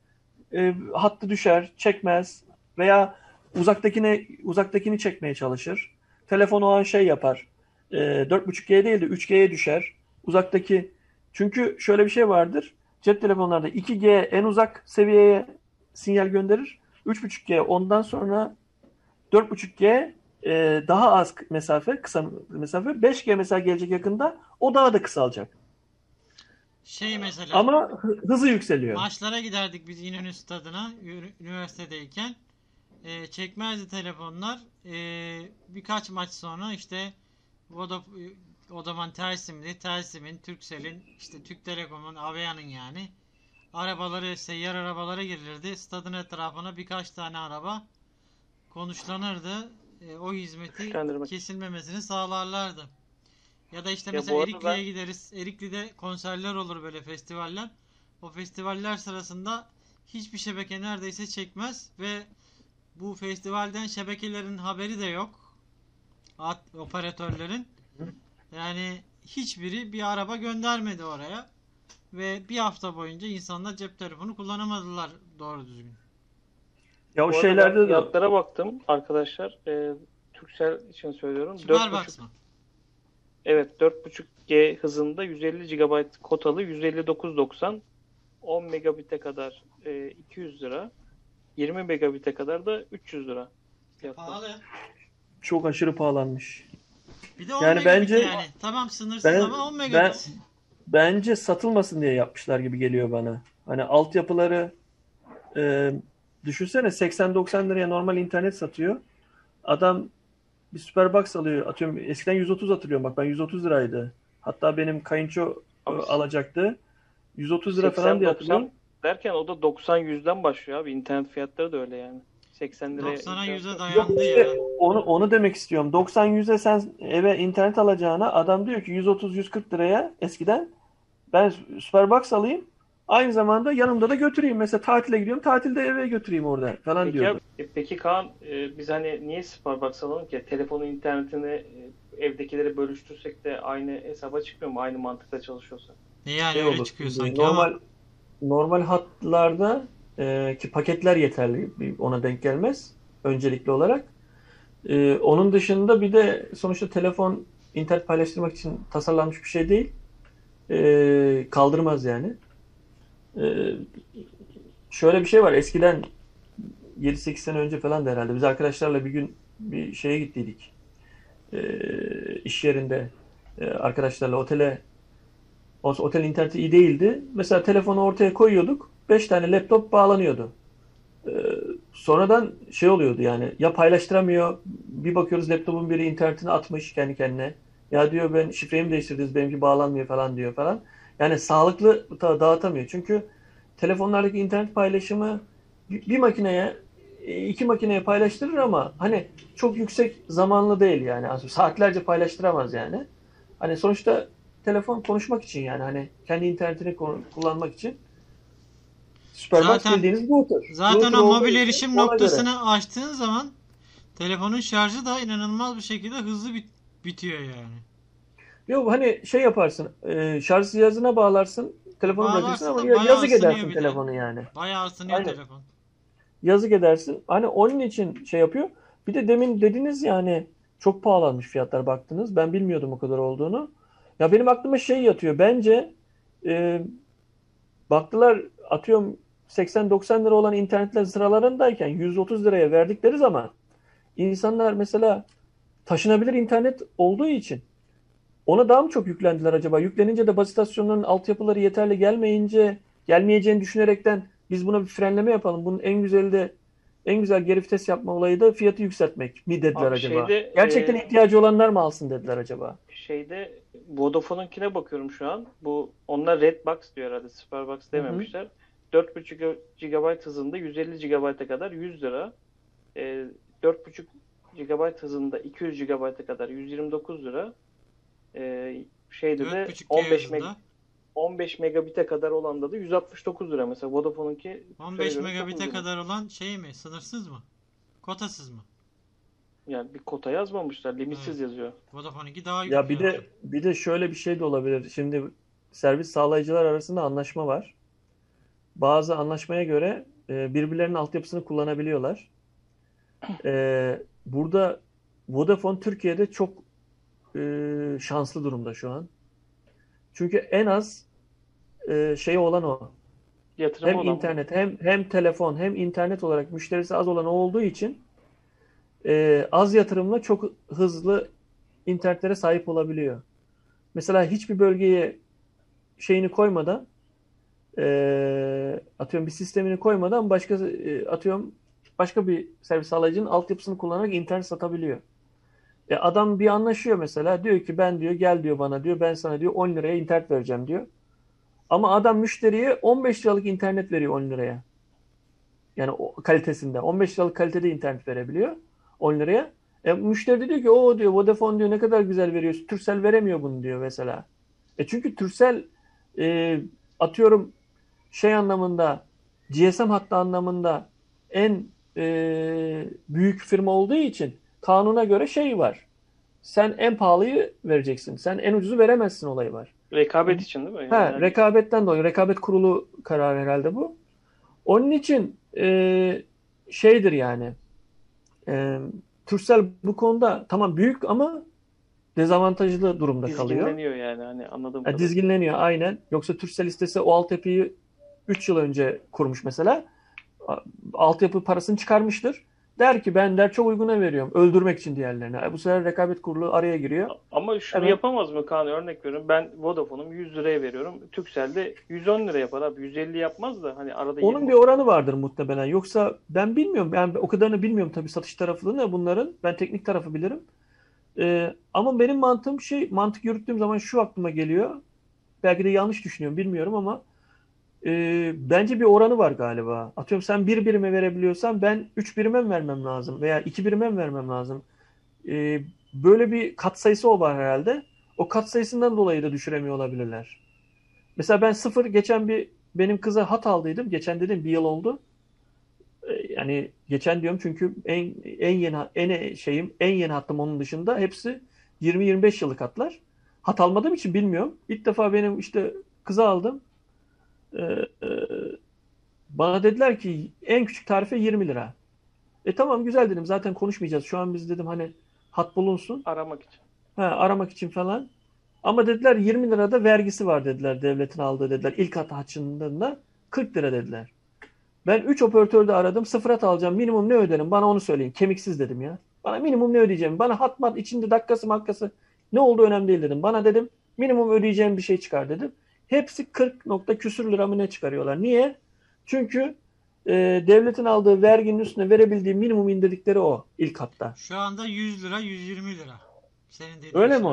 E, hattı düşer, çekmez veya uzaktakine uzaktakini çekmeye çalışır. Telefon o an şey yapar. E, 4.5G değil de 3G'ye düşer. Uzaktaki çünkü şöyle bir şey vardır. Cep telefonlarda 2G en uzak seviyeye sinyal gönderir. 3.5G ondan sonra 4.5G e, daha az mesafe, kısa mesafe. 5G mesela gelecek yakında o daha da kısalacak. Şey mesela Ama hı- hızı yükseliyor. maçlara giderdik biz İnönü stadına üniversitedeyken. Ee, çekmezdi telefonlar. Ee, birkaç maç sonra işte Vodaf o zaman Tersim'di. Tersim'in, Turkcell'in, işte Türk Telekom'un, Avea'nın yani arabaları, seyyar arabalara girilirdi. Stadın etrafına birkaç tane araba konuşlanırdı. Ee, o hizmeti kesilmemesini sağlarlardı. Ya da işte Ya mesela Erikli'ye ben- gideriz. Erikli'de konserler olur böyle festivaller. O festivaller sırasında hiçbir şebeke neredeyse çekmez ve bu festivalden şebekelerin haberi de yok. At, operatörlerin. Yani hiçbiri bir araba göndermedi oraya. Ve bir hafta boyunca insanlar cep telefonu kullanamadılar doğru düzgün. Ya o Bu şeylerde ben de fiyatlara baktım arkadaşlar. E, Turkcell için söylüyorum. 4.5 Superbox mı? Evet 4.5G hızında 150 GB kotalı 159.90 10 megabit'e kadar e, 200 lira 20 megabit'e kadar da 300 lira. fiyatlar. Pahalı. çok aşırı pahalanmış. Bir de 10 Yani megabit bence- yani. Tamam sınırsız Ben- ama 10 ben- megabit. Bence satılmasın diye yapmışlar gibi geliyor bana. Hani altyapıları e, düşünsene 80-90 liraya normal internet satıyor. Adam bir Superbox alıyor. Atıyorum eskiden 130 hatırlıyorum bak ben 130 liraydı. Hatta benim kayınço Abi, alacaktı. 130 lira falan diye 80-90 hatırlıyorum. derken o da 90-100'den başlıyor abi. İnternet fiyatları da öyle yani. 80 liraya 90'a internet- 100'e Yok dayandı işte ya. onu onu demek istiyorum. 90 100'e sen eve internet alacağına adam diyor ki 130 140 liraya eskiden ben Superbox alayım. Aynı zamanda yanımda da götüreyim. Mesela tatile gidiyorum. Tatilde eve götüreyim orada falan Peki, diyordu. e, peki Kaan e, biz hani niye Starbucks alalım ki? Telefonu, internetini e, evdekileri bölüştürsek de aynı hesaba çıkmıyor mu? Aynı mantıkla çalışıyorsa. Ne yani Şey öyle olur. çıkıyor sanki normal ama normal hatlarda e, ki paketler yeterli ona denk gelmez öncelikli olarak. E, onun dışında bir de sonuçta telefon internet paylaştırmak için tasarlanmış bir şey değil. E, kaldırmaz yani. E, şöyle bir şey var. Eskiden 7-8 sene önce falan da herhalde biz arkadaşlarla bir gün bir şeye gittiydik. E, iş yerinde e, arkadaşlarla otele otel interneti iyi değildi. Mesela telefonu ortaya koyuyorduk. 5 tane laptop bağlanıyordu. Ee, sonradan şey oluyordu yani ya paylaştıramıyor bir bakıyoruz laptopun biri internetine atmış kendi kendine. Ya diyor ben şifreyi mi değiştirdiniz benimki bağlanmıyor falan diyor falan. Yani sağlıklı da- dağıtamıyor. Çünkü telefonlardaki internet paylaşımı bir makineye iki makineye paylaştırır ama hani çok yüksek zamanlı değil yani. Saatlerce paylaştıramaz yani. Hani sonuçta telefon konuşmak için yani hani kendi internetini kullanmak için Superbox Zaten- bildiğiniz router. Zaten Router o mobil erişim ona göre. noktasını açtığın zaman telefonun şarjı da inanılmaz bir şekilde hızlı bit- bitiyor yani. Yok hani şey yaparsın e, şarj cihazına bağlarsın telefonu Bağlarsın bırakırsın ama da bayağı yazık ısınıyor edersin bir de. telefonu yani. Bayağı ısınıyor Aynen. telefon. Yazık edersin. Hani onun için şey yapıyor. Bir de demin dediniz ya hani çok pahalanmış fiyatlar baktınız. Ben bilmiyordum o kadar olduğunu. Ya benim aklıma şey yatıyor. Bence e, baktılar atıyorum 80-90 lira olan internetler sıralarındayken 130 liraya verdikleri zaman insanlar mesela taşınabilir internet olduğu için ona daha mı çok yüklendiler acaba? Yüklenince de baz istasyonlarının altyapıları yeterli gelmeyince gelmeyeceğini düşünerekten biz buna bir frenleme yapalım. Bunun en güzeli de en güzel geri vites yapma olayı da fiyatı yükseltmek mi dediler Abi acaba? şeyde, Gerçekten e, ihtiyacı olanlar mı alsın dediler acaba? Şeyde Vodafone'unkine bakıyorum şu an. Bu onlar Redbox diyor herhalde. Superbox dememişler. 4.5 GB hızında 150 GB'a kadar 100 lira. Ee, 4.5 GB hızında 200 GB'a kadar 129 lira. Ee, şeyde de 4.5G 15 meg hızında. 15 megabit'e kadar olanda da 169 lira. Mesela Vodafone'unki 15 şöyle megabit'e kadar olan şey mi? Sınırsız mı? Kotasız mı? Yani bir kota yazmamışlar. Limitsiz yazıyor. Vodafone 2 daha Ya bir de bir de şöyle bir şey de olabilir. Şimdi servis sağlayıcılar arasında anlaşma var. Bazı anlaşmaya göre e, birbirlerinin altyapısını kullanabiliyorlar. E, burada Vodafone Türkiye'de çok e, şanslı durumda şu an. Çünkü en az e, şey olan o. Yatırım Hem olan internet hem hem telefon hem internet olarak müşterisi az olan o olduğu için e, az yatırımla çok hızlı internetlere sahip olabiliyor. Mesela hiçbir bölgeye şeyini koymadan e, atıyorum bir sistemini koymadan başka e, atıyorum başka bir servis sağlayıcının altyapısını kullanarak internet satabiliyor. E, adam bir anlaşıyor mesela diyor ki ben diyor gel diyor bana diyor ben sana diyor 10 liraya internet vereceğim diyor. Ama adam müşteriye 15 liralık internet veriyor 10 liraya. Yani o kalitesinde. 15 liralık kalitede internet verebiliyor 10 liraya. E, müşteri de diyor ki o diyor Vodafone diyor ne kadar güzel veriyor. Turkcell veremiyor bunu diyor mesela. E çünkü Turkcell e, atıyorum şey anlamında GSM hattı anlamında en e, büyük firma olduğu için kanuna göre şey var. Sen en pahalıyı vereceksin. Sen en ucuzu veremezsin olayı var. rekabet için değil mi? Ha, Yani rekabetten dolayı. Rekabet kurulu kararı herhalde bu. Onun için e, şeydir yani e, Turkcell bu konuda tamam büyük ama dezavantajlı durumda kalıyor. dizginleniyor yani hani Ha, kadarıyla. dizginleniyor aynen. Yoksa Turkcell istese o altyapıyı 3 yıl önce kurmuş mesela. Altyapı parasını çıkarmıştır. Der ki ben der çok uyguna veriyorum. Öldürmek için diğerlerine. Bu sefer rekabet kurulu araya giriyor. Ama şunu Evet. yapamaz mı Kaan? Örnek veriyorum. Ben Vodafone'um 100 liraya veriyorum. Turkcell'de 110 lira yapar abi. 150 yapmaz da hani arada Onun 20 bir oranı vardır muhtemelen. Yoksa ben bilmiyorum. Ben o kadarını bilmiyorum tabii satış tarafını bunların. Ben teknik tarafı bilirim. Ee, ama benim mantığım şey, mantık yürüttüğüm zaman şu aklıma geliyor. Belki de yanlış düşünüyorum bilmiyorum ama e, bence bir oranı var galiba. Atıyorum sen bir birime verebiliyorsan ben üç birime mi vermem lazım? Veya iki birime mi vermem lazım? Ee, böyle bir katsayısı o var herhalde. O katsayısından dolayı da düşüremiyor olabilirler. Mesela ben sıfır geçen bir benim kıza hat aldıydım. Geçen dedim bir yıl oldu. Ee, Yani geçen diyorum çünkü en en yeni en şeyim en yeni hattım onun dışında hepsi 20-25 yıllık hatlar. Hat almadığım için bilmiyorum. İlk defa benim işte kıza aldım. Ee, e, bana dediler ki en küçük tarife 20 lira. E tamam güzel dedim. Zaten konuşmayacağız. Şu an biz dedim hani hat bulunsun. aramak için. Ha, aramak için falan. Ama dediler 20 lirada vergisi var dediler devletin aldığı dediler. İlk hat açındığında 40 lira dediler. Ben 3 operatörde aradım. Sıfır hat alacağım. Minimum ne öderim? Bana onu söyleyin. Kemiksiz dedim ya. Bana minimum ne ödeyeceğim? Bana hat mat içinde dakikası makkası ne olduğu önemli değil dedim. Bana dedim minimum ödeyeceğim bir şey çıkar dedim. Hepsi 40 nokta küsür lira mı ne çıkarıyorlar. Niye? Çünkü e, devletin aldığı verginin üstüne verebildiği minimum indirdikleri o ilk hatta. Şu anda 100 lira 120 lira. Senin dediğin Öyle mi.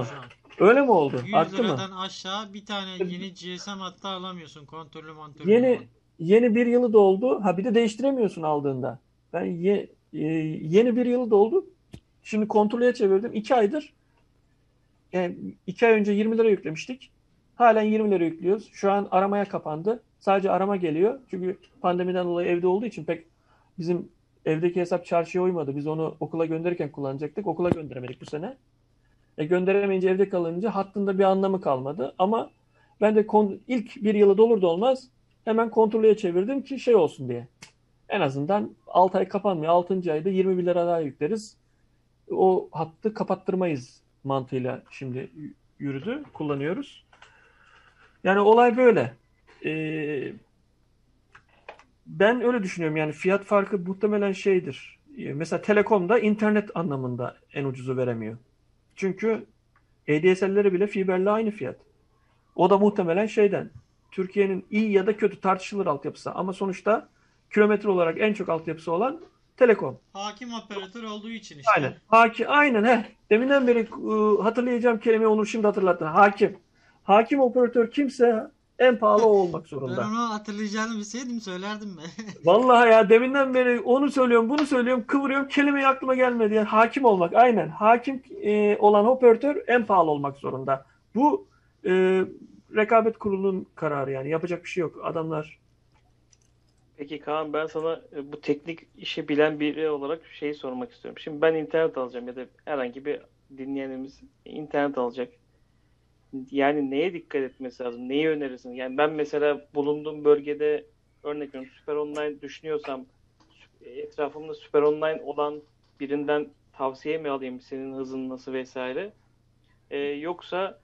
Öyle mi oldu? 100 Arttı mı? liradan aşağı bir tane yeni GSM hatta alamıyorsun. Kontrollü montörlü. Yeni yeni bir yılı doldu. Ha bir de değiştiremiyorsun aldığında. Ben ye- e, yeni bir yılı doldu. Şimdi kontrolüye çevirdim. 2 aydır yani 2 ay önce 20 lira yüklemiştik. Halen 20 lira yüklüyoruz. Şu an aramaya kapandı. Sadece arama geliyor. Çünkü pandemiden dolayı evde olduğu için pek bizim evdeki hesap çarşıya uymadı. Biz onu okula gönderirken kullanacaktık. Okula gönderemedik bu sene. E gönderemeyince evde kalınca hattında bir anlamı kalmadı. Ama ben de ilk bir yılı dolur dolmaz hemen kontrolüye çevirdim ki şey olsun diye. En azından 6 ay kapanmıyor. 6. ayda 20 bin lira daha yükleriz. O hattı kapattırmayız mantığıyla şimdi yürüdü. Kullanıyoruz. Yani olay böyle. Ee, ben öyle düşünüyorum. Yani fiyat farkı muhtemelen şeydir. Ee, Mesela Telekom'da internet anlamında en ucuzu veremiyor. Çünkü ADSL'leri bile fiberle aynı fiyat. O da muhtemelen şeyden. Türkiye'nin iyi ya da kötü tartışılır altyapısı. Ama sonuçta kilometre olarak en çok altyapısı olan Telekom. Hakim operatör olduğu için işte. Aynen. Haki, aynen he. Deminden beri e, hatırlayacağım kelimeyi onu şimdi hatırlattın. Hakim. Hakim operatör kimse en pahalı o olmak Ben zorunda. onu hatırlayacağını bilseydim söylerdim ben. (laughs) Vallahi ya deminden beri onu söylüyorum, bunu söylüyorum, kıvırıyorum. Kelimeyi aklıma gelmedi. Yani hakim olmak. Aynen. Hakim e, olan operatör en pahalı olmak zorunda. Bu e, rekabet kurulunun kararı yani. Yapacak bir şey yok. Adamlar Peki Kaan ben sana e, bu teknik işi bilen biri olarak şeyi sormak istiyorum. Şimdi ben internet alacağım ya da herhangi bir dinleyenimiz internet alacak. Yani neye dikkat etmesi lazım? Neyi önerirsin? Yani ben mesela bulunduğum bölgede örnek veriyorum Süper Online düşünüyorsam sü- etrafımda Süper Online olan birinden tavsiye mi alayım senin hızın nasıl vesaire? E, yoksa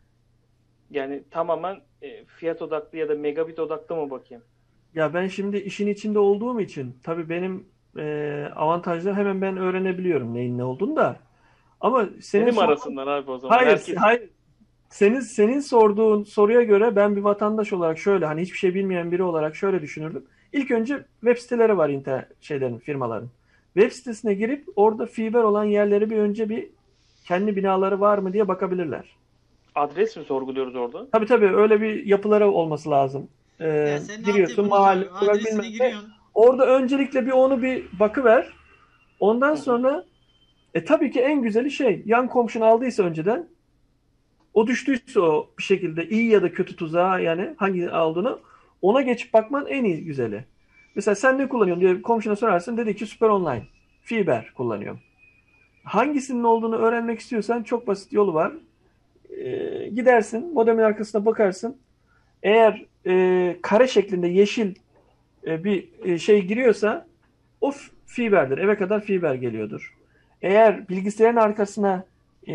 yani tamamen e, fiyat odaklı ya da megabit odaklı mı bakayım? Ya ben şimdi işin içinde olduğum için tabii benim e, avantajları hemen ben öğrenebiliyorum neyin ne olduğunu da. Ama senin Benim sorduğun- arasınlar abi o zaman. Hayır, Herkes- hayır. Senin senin sorduğun soruya göre ben bir vatandaş olarak şöyle hani hiçbir şey bilmeyen biri olarak şöyle düşünürdüm. İlk önce web siteleri var internet şeylerin, firmaların. Web sitesine girip orada fiber olan yerleri bir önce bir kendi binaları var mı diye bakabilirler. Adres mi sorguluyoruz orada? Tabii tabii öyle bir yapıları olması lazım. Ee, Ya senin giriyorsun mahalle. Orada öncelikle bir onu bir bakıver. Ondan sonra e tabii ki en güzeli şey yan komşun aldıysa önceden o düştüyse o bir şekilde iyi ya da kötü tuzağa yani hangi aldığını ona geçip bakman en iyi güzeli. Mesela sen ne kullanıyorsun diye komşuna sorarsın dedi ki Süper Online. Fiber kullanıyorum. Hangisinin olduğunu öğrenmek istiyorsan çok basit yolu var. Ee, gidersin modemin arkasına bakarsın. Eğer e, kare şeklinde yeşil e, bir e, şey giriyorsa o fiberdir. Eve kadar fiber geliyordur. Eğer bilgisayarın arkasına e,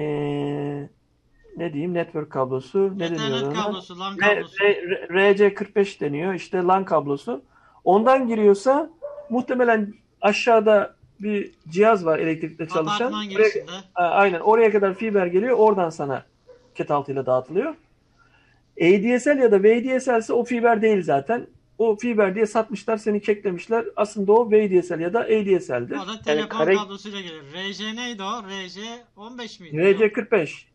ne diyeyim network kablosu ne deniyor Ethernet ona? kablosu, LAN kablosu. R- RC45 deniyor. İşte LAN kablosu. Ondan giriyorsa muhtemelen aşağıda bir cihaz var elektrikle çalışan. Oraya- Aynen oraya kadar fiber geliyor. Oradan sana ket altıyla dağıtılıyor. ADSL ya da VDSL ise o fiber değil zaten. O fiber diye satmışlar, seni keklemişler. Aslında o VDSL ya da ADSL'dir. O da telefon kare- kablosuyla gelir. RJ neydi o? RJ 15 miydi? RC45. RJ 45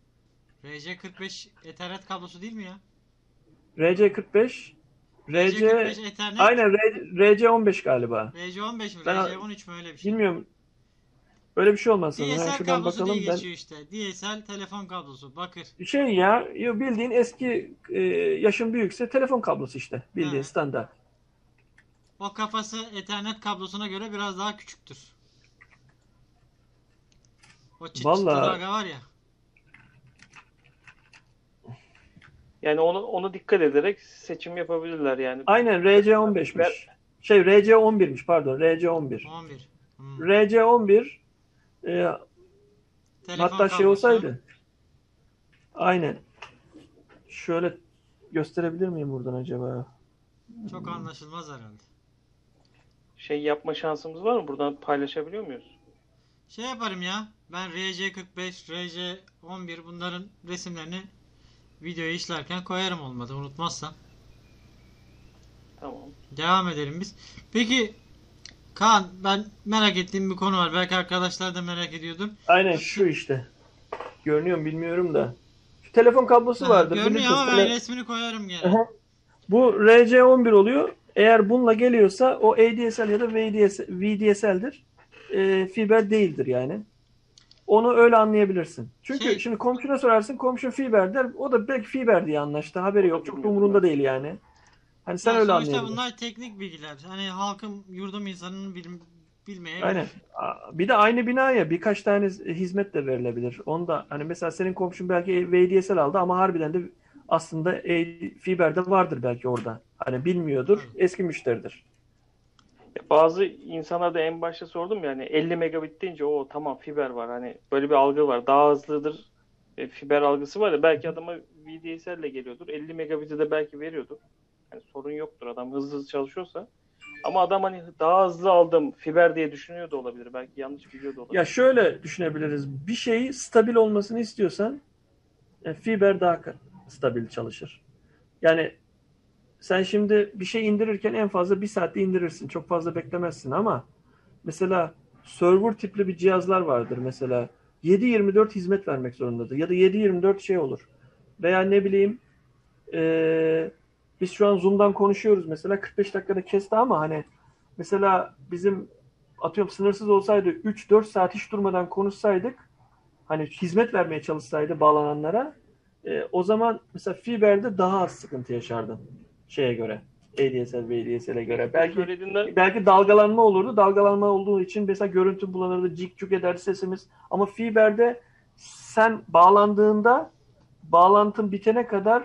Ethernet kablosu değil mi ya? RC45 RC 45 Ethernet. aynen RC15 galiba. RJ 15 mi? Ben- RJ 13 mü öyle bir şey? Bilmiyorum. Öyle bir şey olmaz sanırım. DSL şuradan kablosu bakalım diye ben. geçiyor işte. DSL telefon kablosu. Bakır. Şey ya bildiğin eski e, yaşın büyükse telefon kablosu işte. Bildiğin Ha. standart. O kafası Ethernet kablosuna göre biraz daha küçüktür. O çıt Vallahi- çıtıraga var ya. Yani onu onu dikkat ederek seçim yapabilirler yani. Aynen RC15'miş. Ver- Şey RC11'miş pardon RC11. 11. Hmm. RC11 e, Telefon hatta şey olsaydı aynen şöyle gösterebilir miyim buradan acaba? Çok anlaşılmaz herhalde. Şey yapma şansımız var mı? Buradan paylaşabiliyor muyuz? Şey yaparım ya. Ben RC45, RC11 bunların resimlerini videoya işlerken koyarım olmadı unutmazsam. Tamam. Devam edelim biz. Peki Kaan ben merak ettiğim bir konu var. Belki arkadaşlar da merak ediyordur. Aynen şu işte. Görünüyor mu bilmiyorum da. Şu telefon kablosu Ha, vardır. Görünüyor ama ben Tele- resmini koyarım gene. Aha. Bu RC11 oluyor. Eğer bununla geliyorsa o ADSL ya da VDS, VDSL'dir. Ee, fiber değildir yani. Onu öyle anlayabilirsin. Çünkü Şey- şimdi komşuna sorarsın komşun fiber der. O da belki fiber diye anlaştı. Haberi yok. Çok da umurunda değil yani. Hani sen Yani öyle anlayabilirsin. bunlar teknik bilgiler. Hani halkım, yurdum insanının bil, bilmeye Aynen. Bir de aynı binaya birkaç tane hizmet de verilebilir. Onda hani mesela senin komşun belki VDSL aldı ama harbiden de aslında e, fiber de vardır belki orada. Hani bilmiyordur. Eski müşteridir. Bazı insanlar da en başta sordum yani 50 megabit deyince o tamam fiber var. Hani böyle bir algı var. Daha hızlıdır e, fiber algısı var ya belki adama VDSL ile geliyordur. 50 megabit'i de belki veriyordur. Yani sorun yoktur adam hızlı hızlı çalışıyorsa. Ama adam hani daha hızlı aldım fiber diye düşünüyor da olabilir. Belki yanlış biliyor da olabilir. Ya şöyle düşünebiliriz. Bir şeyi stabil olmasını istiyorsan e, fiber daha stabil çalışır. Yani sen şimdi bir şey indirirken en fazla bir saatte indirirsin. Çok fazla beklemezsin ama mesela server tipli bir cihazlar vardır mesela. 7-24 hizmet vermek zorundadır. Ya da 7-24 şey olur. Veya ne bileyim e, biz şu an Zoom'dan konuşuyoruz mesela 45 dakikada kesti ama hani mesela bizim atıyorum sınırsız olsaydı 3-4 saat hiç durmadan konuşsaydık hani hizmet vermeye çalışsaydı bağlananlara e, o zaman mesela Fiber'de daha az sıkıntı yaşardın şeye göre. ADSL ve ADSL'e göre. Belki Söylediğinden belki dalgalanma olurdu. Dalgalanma olduğu için mesela görüntü bulanırdı, cik cuk ederdi sesimiz. Ama Fiber'de sen bağlandığında bağlantın bitene kadar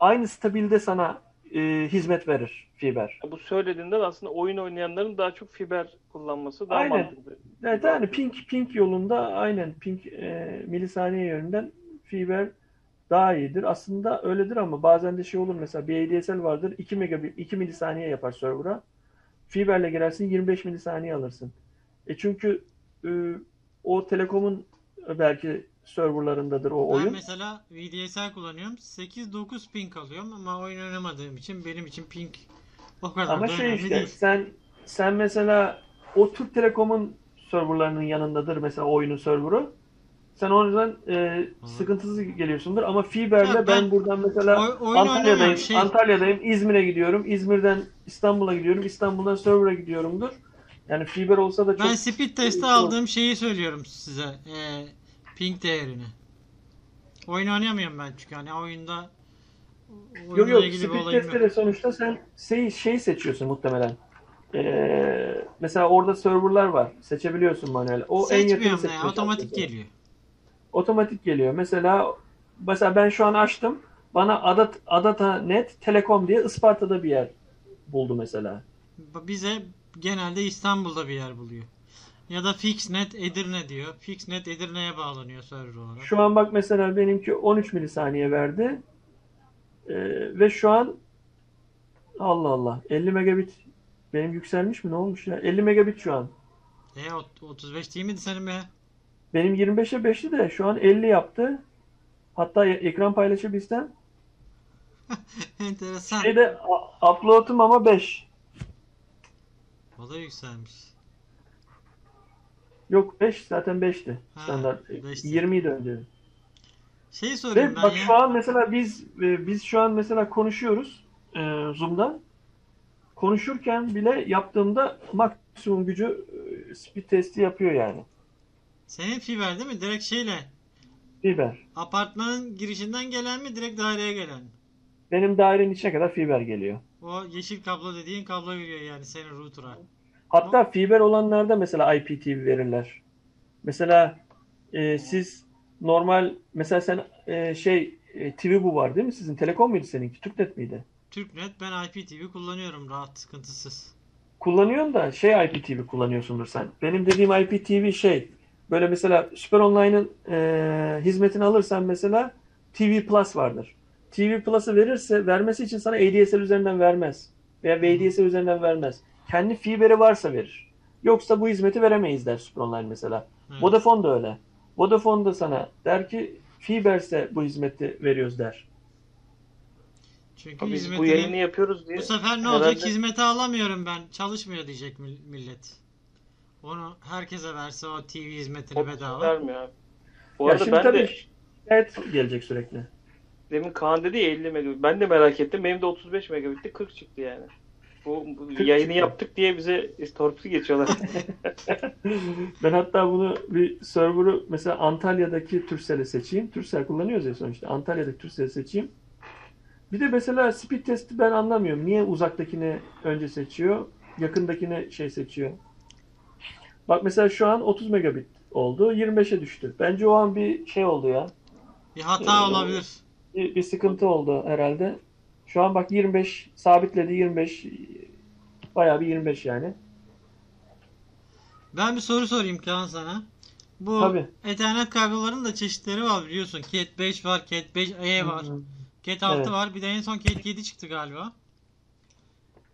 aynı stabilde sana e, hizmet verir Fiber. bu söylediğinden aslında oyun oynayanların daha çok fiber kullanması daha Aynen. mantıklı. Evet yani ping ping yolunda aynen ping e, milisaniye yönünden fiber daha iyidir. Aslında öyledir ama bazen de şey olur mesela bir ADSL vardır 2 megabit 2 milisaniye yapar server'a. Fiberle girersin 25 milisaniye alırsın. E çünkü e, o telekomun belki serverlarındadır o Ben oyun. mesela VDSL kullanıyorum. 8-9 ping alıyorum ama oyun oynamadığım için benim için ping o kadar Ama da şey önemli işte değil. sen sen mesela o Türk Telekom'un serverlarının yanındadır mesela oyunun serverı. Sen o yüzden e, sıkıntısız geliyorsundur ama Fiber'le ben, ben buradan mesela oy- Antalya'dayım, şey- Antalya'dayım, İzmir'e gidiyorum. İzmir'den İstanbul'a gidiyorum. İstanbul'dan server'a gidiyorumdur. Yani Fiber olsa da çok Ben speed test'te çok- aldığım şeyi söylüyorum size. Ee, ping değerini. Oyun oynayamıyorum ben çünkü hani oyunda Yok yok speed test'te de sonuçta sen şey, şey seçiyorsun muhtemelen. Ee, mesela orada serverlar var. Seçebiliyorsun manuel. O en da ya, otomatik geliyor. Otomatik geliyor. Mesela mesela ben şu an açtım. Bana Adat Adata Net Telekom diye Isparta'da bir yer buldu mesela. Bize genelde İstanbul'da bir yer buluyor. Ya da Fixnet Edirne diyor. Fixnet Edirne'ye bağlanıyor server olarak. Şu an bak mesela benimki 13 milisaniye verdi. Ee, ve şu an Allah Allah 50 megabit benim yükselmiş mi ne olmuş ya? 50 megabit şu an. E ot- 35 değil miydi senin be? Benim 25'e 5'ti de şu an 50 yaptı. Hatta ekran paylaşabilsem. (laughs) Enteresan. Şeyde upload'um ama 5. O da yükselmiş. Yok 5 zaten 5'ti. Ha, Standart. 5'ti. 20 idi önce. Şey sorayım Ve ben bak ya. şu an mesela biz e, biz şu an mesela konuşuyoruz e, Zoom'da. Konuşurken bile yaptığımda maksimum gücü e, speed testi yapıyor yani. Senin fiber değil mi? Direkt şeyle Fiber. apartmanın girişinden gelen mi? Direkt daireye gelen mi? Benim dairenin içine kadar fiber geliyor. O yeşil kablo dediğin kablo giriyor yani senin router'a. Hatta fiber olanlarda mesela IPTV verirler. Mesela e, siz normal mesela sen e, şey e, TV bu var değil mi sizin? Telekom muydu seninki? Türknet miydi? TürkNet ben IPTV kullanıyorum rahat sıkıntısız. Kullanıyorsun da şey IPTV kullanıyorsundur sen. Benim dediğim IPTV şey böyle mesela Süper Online'ın e, hizmetini alırsan mesela TV Plus vardır. TV Plus'ı verirse vermesi için sana ADSL üzerinden vermez. Veya VDSL üzerinden vermez. Kendi fiberi varsa verir. Yoksa bu hizmeti veremeyiz der Süperonline mesela. Evet. Vodafone da öyle. Vodafone da sana der ki Fiberse bu hizmeti veriyoruz der. Çünkü Biz bu yayını yapıyoruz diye. bu sefer ne herhalde- olacak? Hizmeti alamıyorum ben. Çalışmıyor diyecek mil- millet. Onu herkese verse o TV hizmetini O bedava. vermiyor abi. Bu Ya arada şimdi ben tabii de Evet gelecek sürekli. demin Kaan dedi ya 50 megabit. Ben de merak ettim. Benim de 35 megabitti 40 çıktı yani. Bu, bu 40 yayını çıktı. yaptık diye bize torpil geçiyorlar. (laughs) Ben hatta bunu bir server'ı mesela Antalya'daki Turkcell'i seçeyim. Turkcell kullanıyoruz ya sonuçta. Antalya'daki Turkcell'i seçeyim. Bir de mesela speed testi ben anlamıyorum. Niye uzaktakini önce seçiyor, yakındakini şey seçiyor. Bak mesela şu an 30 megabit oldu, 25'e düştü. Bence o an bir şey oldu ya. Bir hata Ee, olabilir. Bir, bir sıkıntı oldu herhalde. Şu an bak 25 sabitledi 25 bayağı bir 25 yani. Ben bir soru sorayım Kaan sana. Bu Tabii. Ethernet kabloların da çeşitleri var biliyorsun. Cat 5 var, Cat 5e var, Hı hı. Cat 6 Evet. var. Bir de en son Cat 7 çıktı galiba.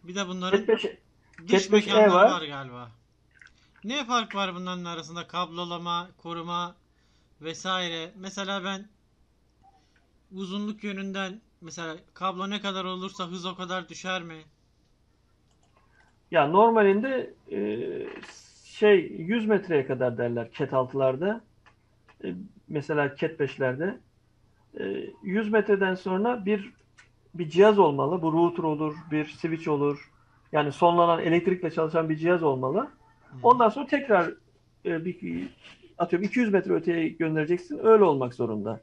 Bir de bunların Cat 5 dış Cat 5e mekanları var. var galiba. Ne fark var bunların arasında? Kablolama, koruma vesaire. Mesela ben uzunluk yönünden mesela kablo ne kadar olursa hız o kadar düşer mi? Ya normalinde e, şey 100 metreye kadar derler cat 6'larda. E, mesela cat 5'lerde. E, 100 metreden sonra bir bir cihaz olmalı. Bu router olur, bir switch olur. Yani sonlanan elektrikle çalışan bir cihaz olmalı. Ondan sonra tekrar e, bir atıyorum 200 metre öteye göndereceksin. Öyle olmak zorunda.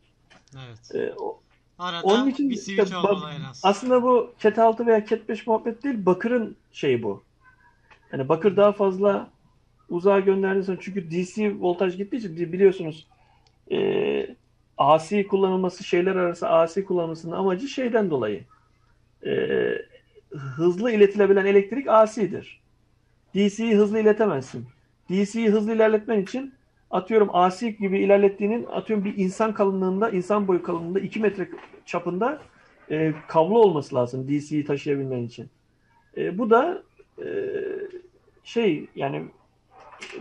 Evet. E, o- Arada onun için bir işte switch az. aslında bu Cat 6 veya Cat 5 muhabbet değil, Bakır'ın şeyi bu. Yani Bakır daha fazla uzağa gönderdiği zaman çünkü DC voltaj gittiği için biliyorsunuz e, AC kullanılması şeyler arası AC kullanılmasının amacı şeyden dolayı. E, hızlı iletilebilen elektrik AC'dir. DC'yi hızlı iletemezsin. DC'yi hızlı ilerletmen için atıyorum AC gibi ilerlettiğinin atıyorum bir insan kalınlığında, insan boyu kalınlığında 2 metre çapında e, kablo olması lazım DC'yi taşıyabilmen için. E, bu da e, şey yani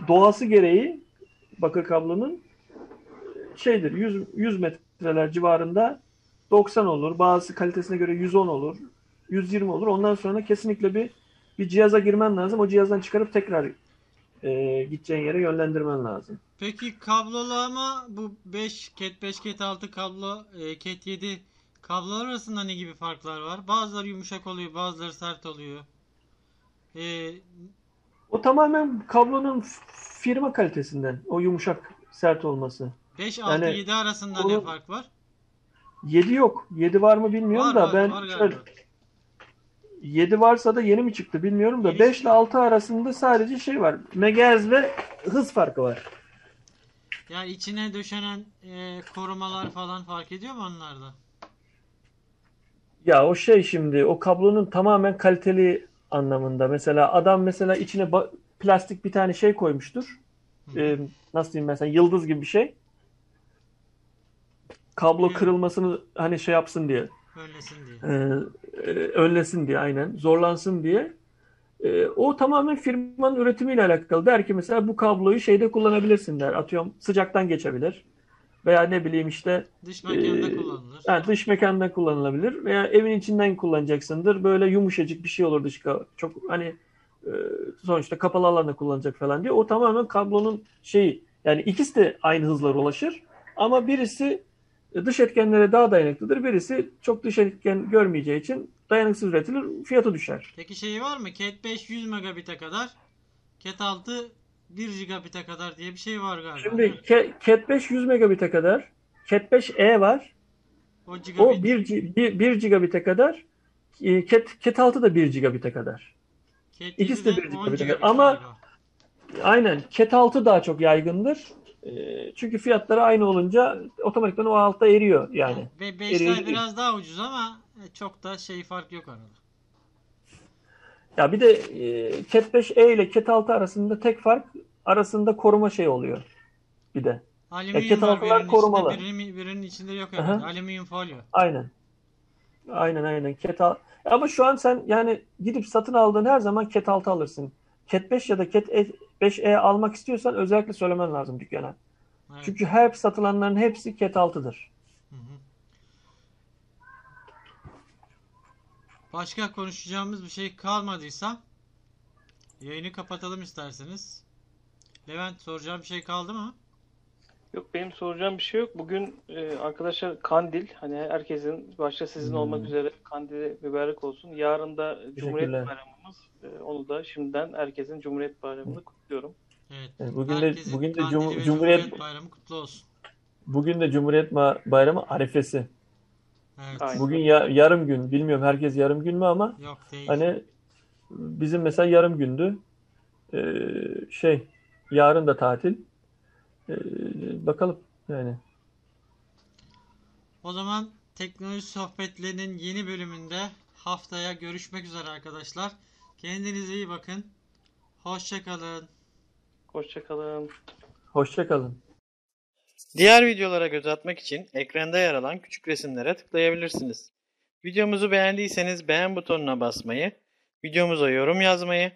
doğası gereği bakır kablonun e, şeydir 100, 100 metreler civarında 90 olur. Bazı kalitesine göre 110 olur. 120 olur. Ondan sonra kesinlikle bir bir cihaza girmen lazım. O cihazdan çıkarıp tekrar e, gideceğin yere yönlendirmen lazım. Peki kablolama bu 5 Cat 5 Cat 6 kablo e, Cat 7 kablolar arasında ne gibi farklar var? Bazıları yumuşak oluyor, bazıları sert oluyor. E, O tamamen kablonun firma kalitesinden. O yumuşak, sert olması. 5 6 Yani 7 arasında ne onu- fark var? 7 yok. 7 var mı bilmiyorum Var, da var, ben var şöyle 7 varsa da yeni mi çıktı bilmiyorum da Yeni 5 çıktı. ile 6 arasında sadece şey var. Megahertz ve hız farkı var. Yani içine döşenen e, korumalar falan fark ediyor mu onlarda? Ya o şey şimdi o kablonun tamamen kaliteli anlamında. Mesela adam mesela içine plastik bir tane şey koymuştur. Hı. Ee, nasıl diyeyim mesela yıldız gibi bir şey. Kablo kırılmasını hani şey yapsın diye. Önlesin diye. e, e, önlesin diye aynen zorlansın diye. E, o tamamen firmanın üretimiyle alakalı. Der ki mesela bu kabloyu şeyde kullanabilirsin der. Atıyorum sıcaktan geçebilir. Veya ne bileyim işte Dış mekanda Ee, kullanılır. yani dış mekanda kullanılabilir. Veya evin içinden kullanacaksındır. Böyle yumuşacık bir şey olur dış çok hani e, sonuçta kapalı alanda kullanacak falan diye. O tamamen kablonun şeyi. Yani ikisi de aynı hızlara ulaşır. Ama birisi dış etkenlere daha dayanıklıdır. Birisi çok dış etken görmeyeceği için dayanıksız üretilir. Fiyatı düşer. Peki şeyi var mı? Cat 5 100 megabit'e kadar, Cat 6 1 gigabit'e kadar diye bir şey var galiba. Şimdi Cat 5 100 megabit'e kadar. Cat 5e var. o O gigabit 1, 1, 1 gigabit'e kadar. E, Cat, Cat 6 da 1 gigabit'e kadar. Cat ikisi de 7'de 1 10 gigabit'e gigabit kadar. Ama- galiba. Aynen. Cat 6 daha çok yaygındır. Ee, Çünkü fiyatları aynı olunca otomatikman o altta eriyor yani. Ve Eriyor 5'ler gidiyor. biraz daha ucuz ama e, çok da şey fark yok arada. Ya bir de e, Cat 5e ile Cat 6 arasında tek fark arasında koruma şey oluyor. Bir de. Alüminyum Cat var altılar birinin korumalı. içinde, birinin, birinin içinde yok Aha. herhalde. Alüminyum folyo. Aynen. Aynen aynen. Cat 6. Ama şu an sen yani gidip satın aldığın her zaman Cat 6 alırsın. Cat 5 ya da Cat 5e almak istiyorsan özellikle söylemen lazım dükkana. Evet. Çünkü her satılanların hepsi Cat 6'dır. Hı hı. Başka konuşacağımız bir şey kalmadıysa yayını kapatalım isterseniz. Levent soracağım bir şey kaldı mı? Yok benim soracağım bir şey yok. Bugün e, arkadaşlar Kandil hani herkesin başta sizin Hmm. olmak üzere Kandili mübarek olsun. Yarın da Cumhuriyet Teşekkürler. Bayramımız. E, onu da şimdiden herkesin Cumhuriyet Bayramı'nı kutluyorum. Evet. Yani bugün de Herkesin bugün de Cum- ve Cumhuriyet Bayramı kutlu olsun. bugün de Cumhuriyet Ma- Bayramı arifesi. Evet. Bugün ya- yarım gün. Bilmiyorum herkes yarım gün mü ama Yok değil. hani bizim mesela yarım gündü. Ee, şey yarın da tatil. Ee, bakalım yani. O zaman teknoloji sohbetlerinin yeni bölümünde haftaya görüşmek üzere arkadaşlar. Kendinize iyi bakın. Hoşça kalın. Hoşçakalın. Hoşça kalın. Diğer videolara göz atmak için ekranda yer alan küçük resimlere tıklayabilirsiniz. Videomuzu beğendiyseniz beğen butonuna basmayı, videomuza yorum yazmayı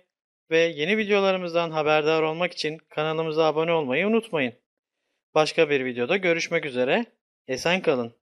ve yeni videolarımızdan haberdar olmak için kanalımıza abone olmayı unutmayın. Başka bir videoda görüşmek üzere. Esen kalın.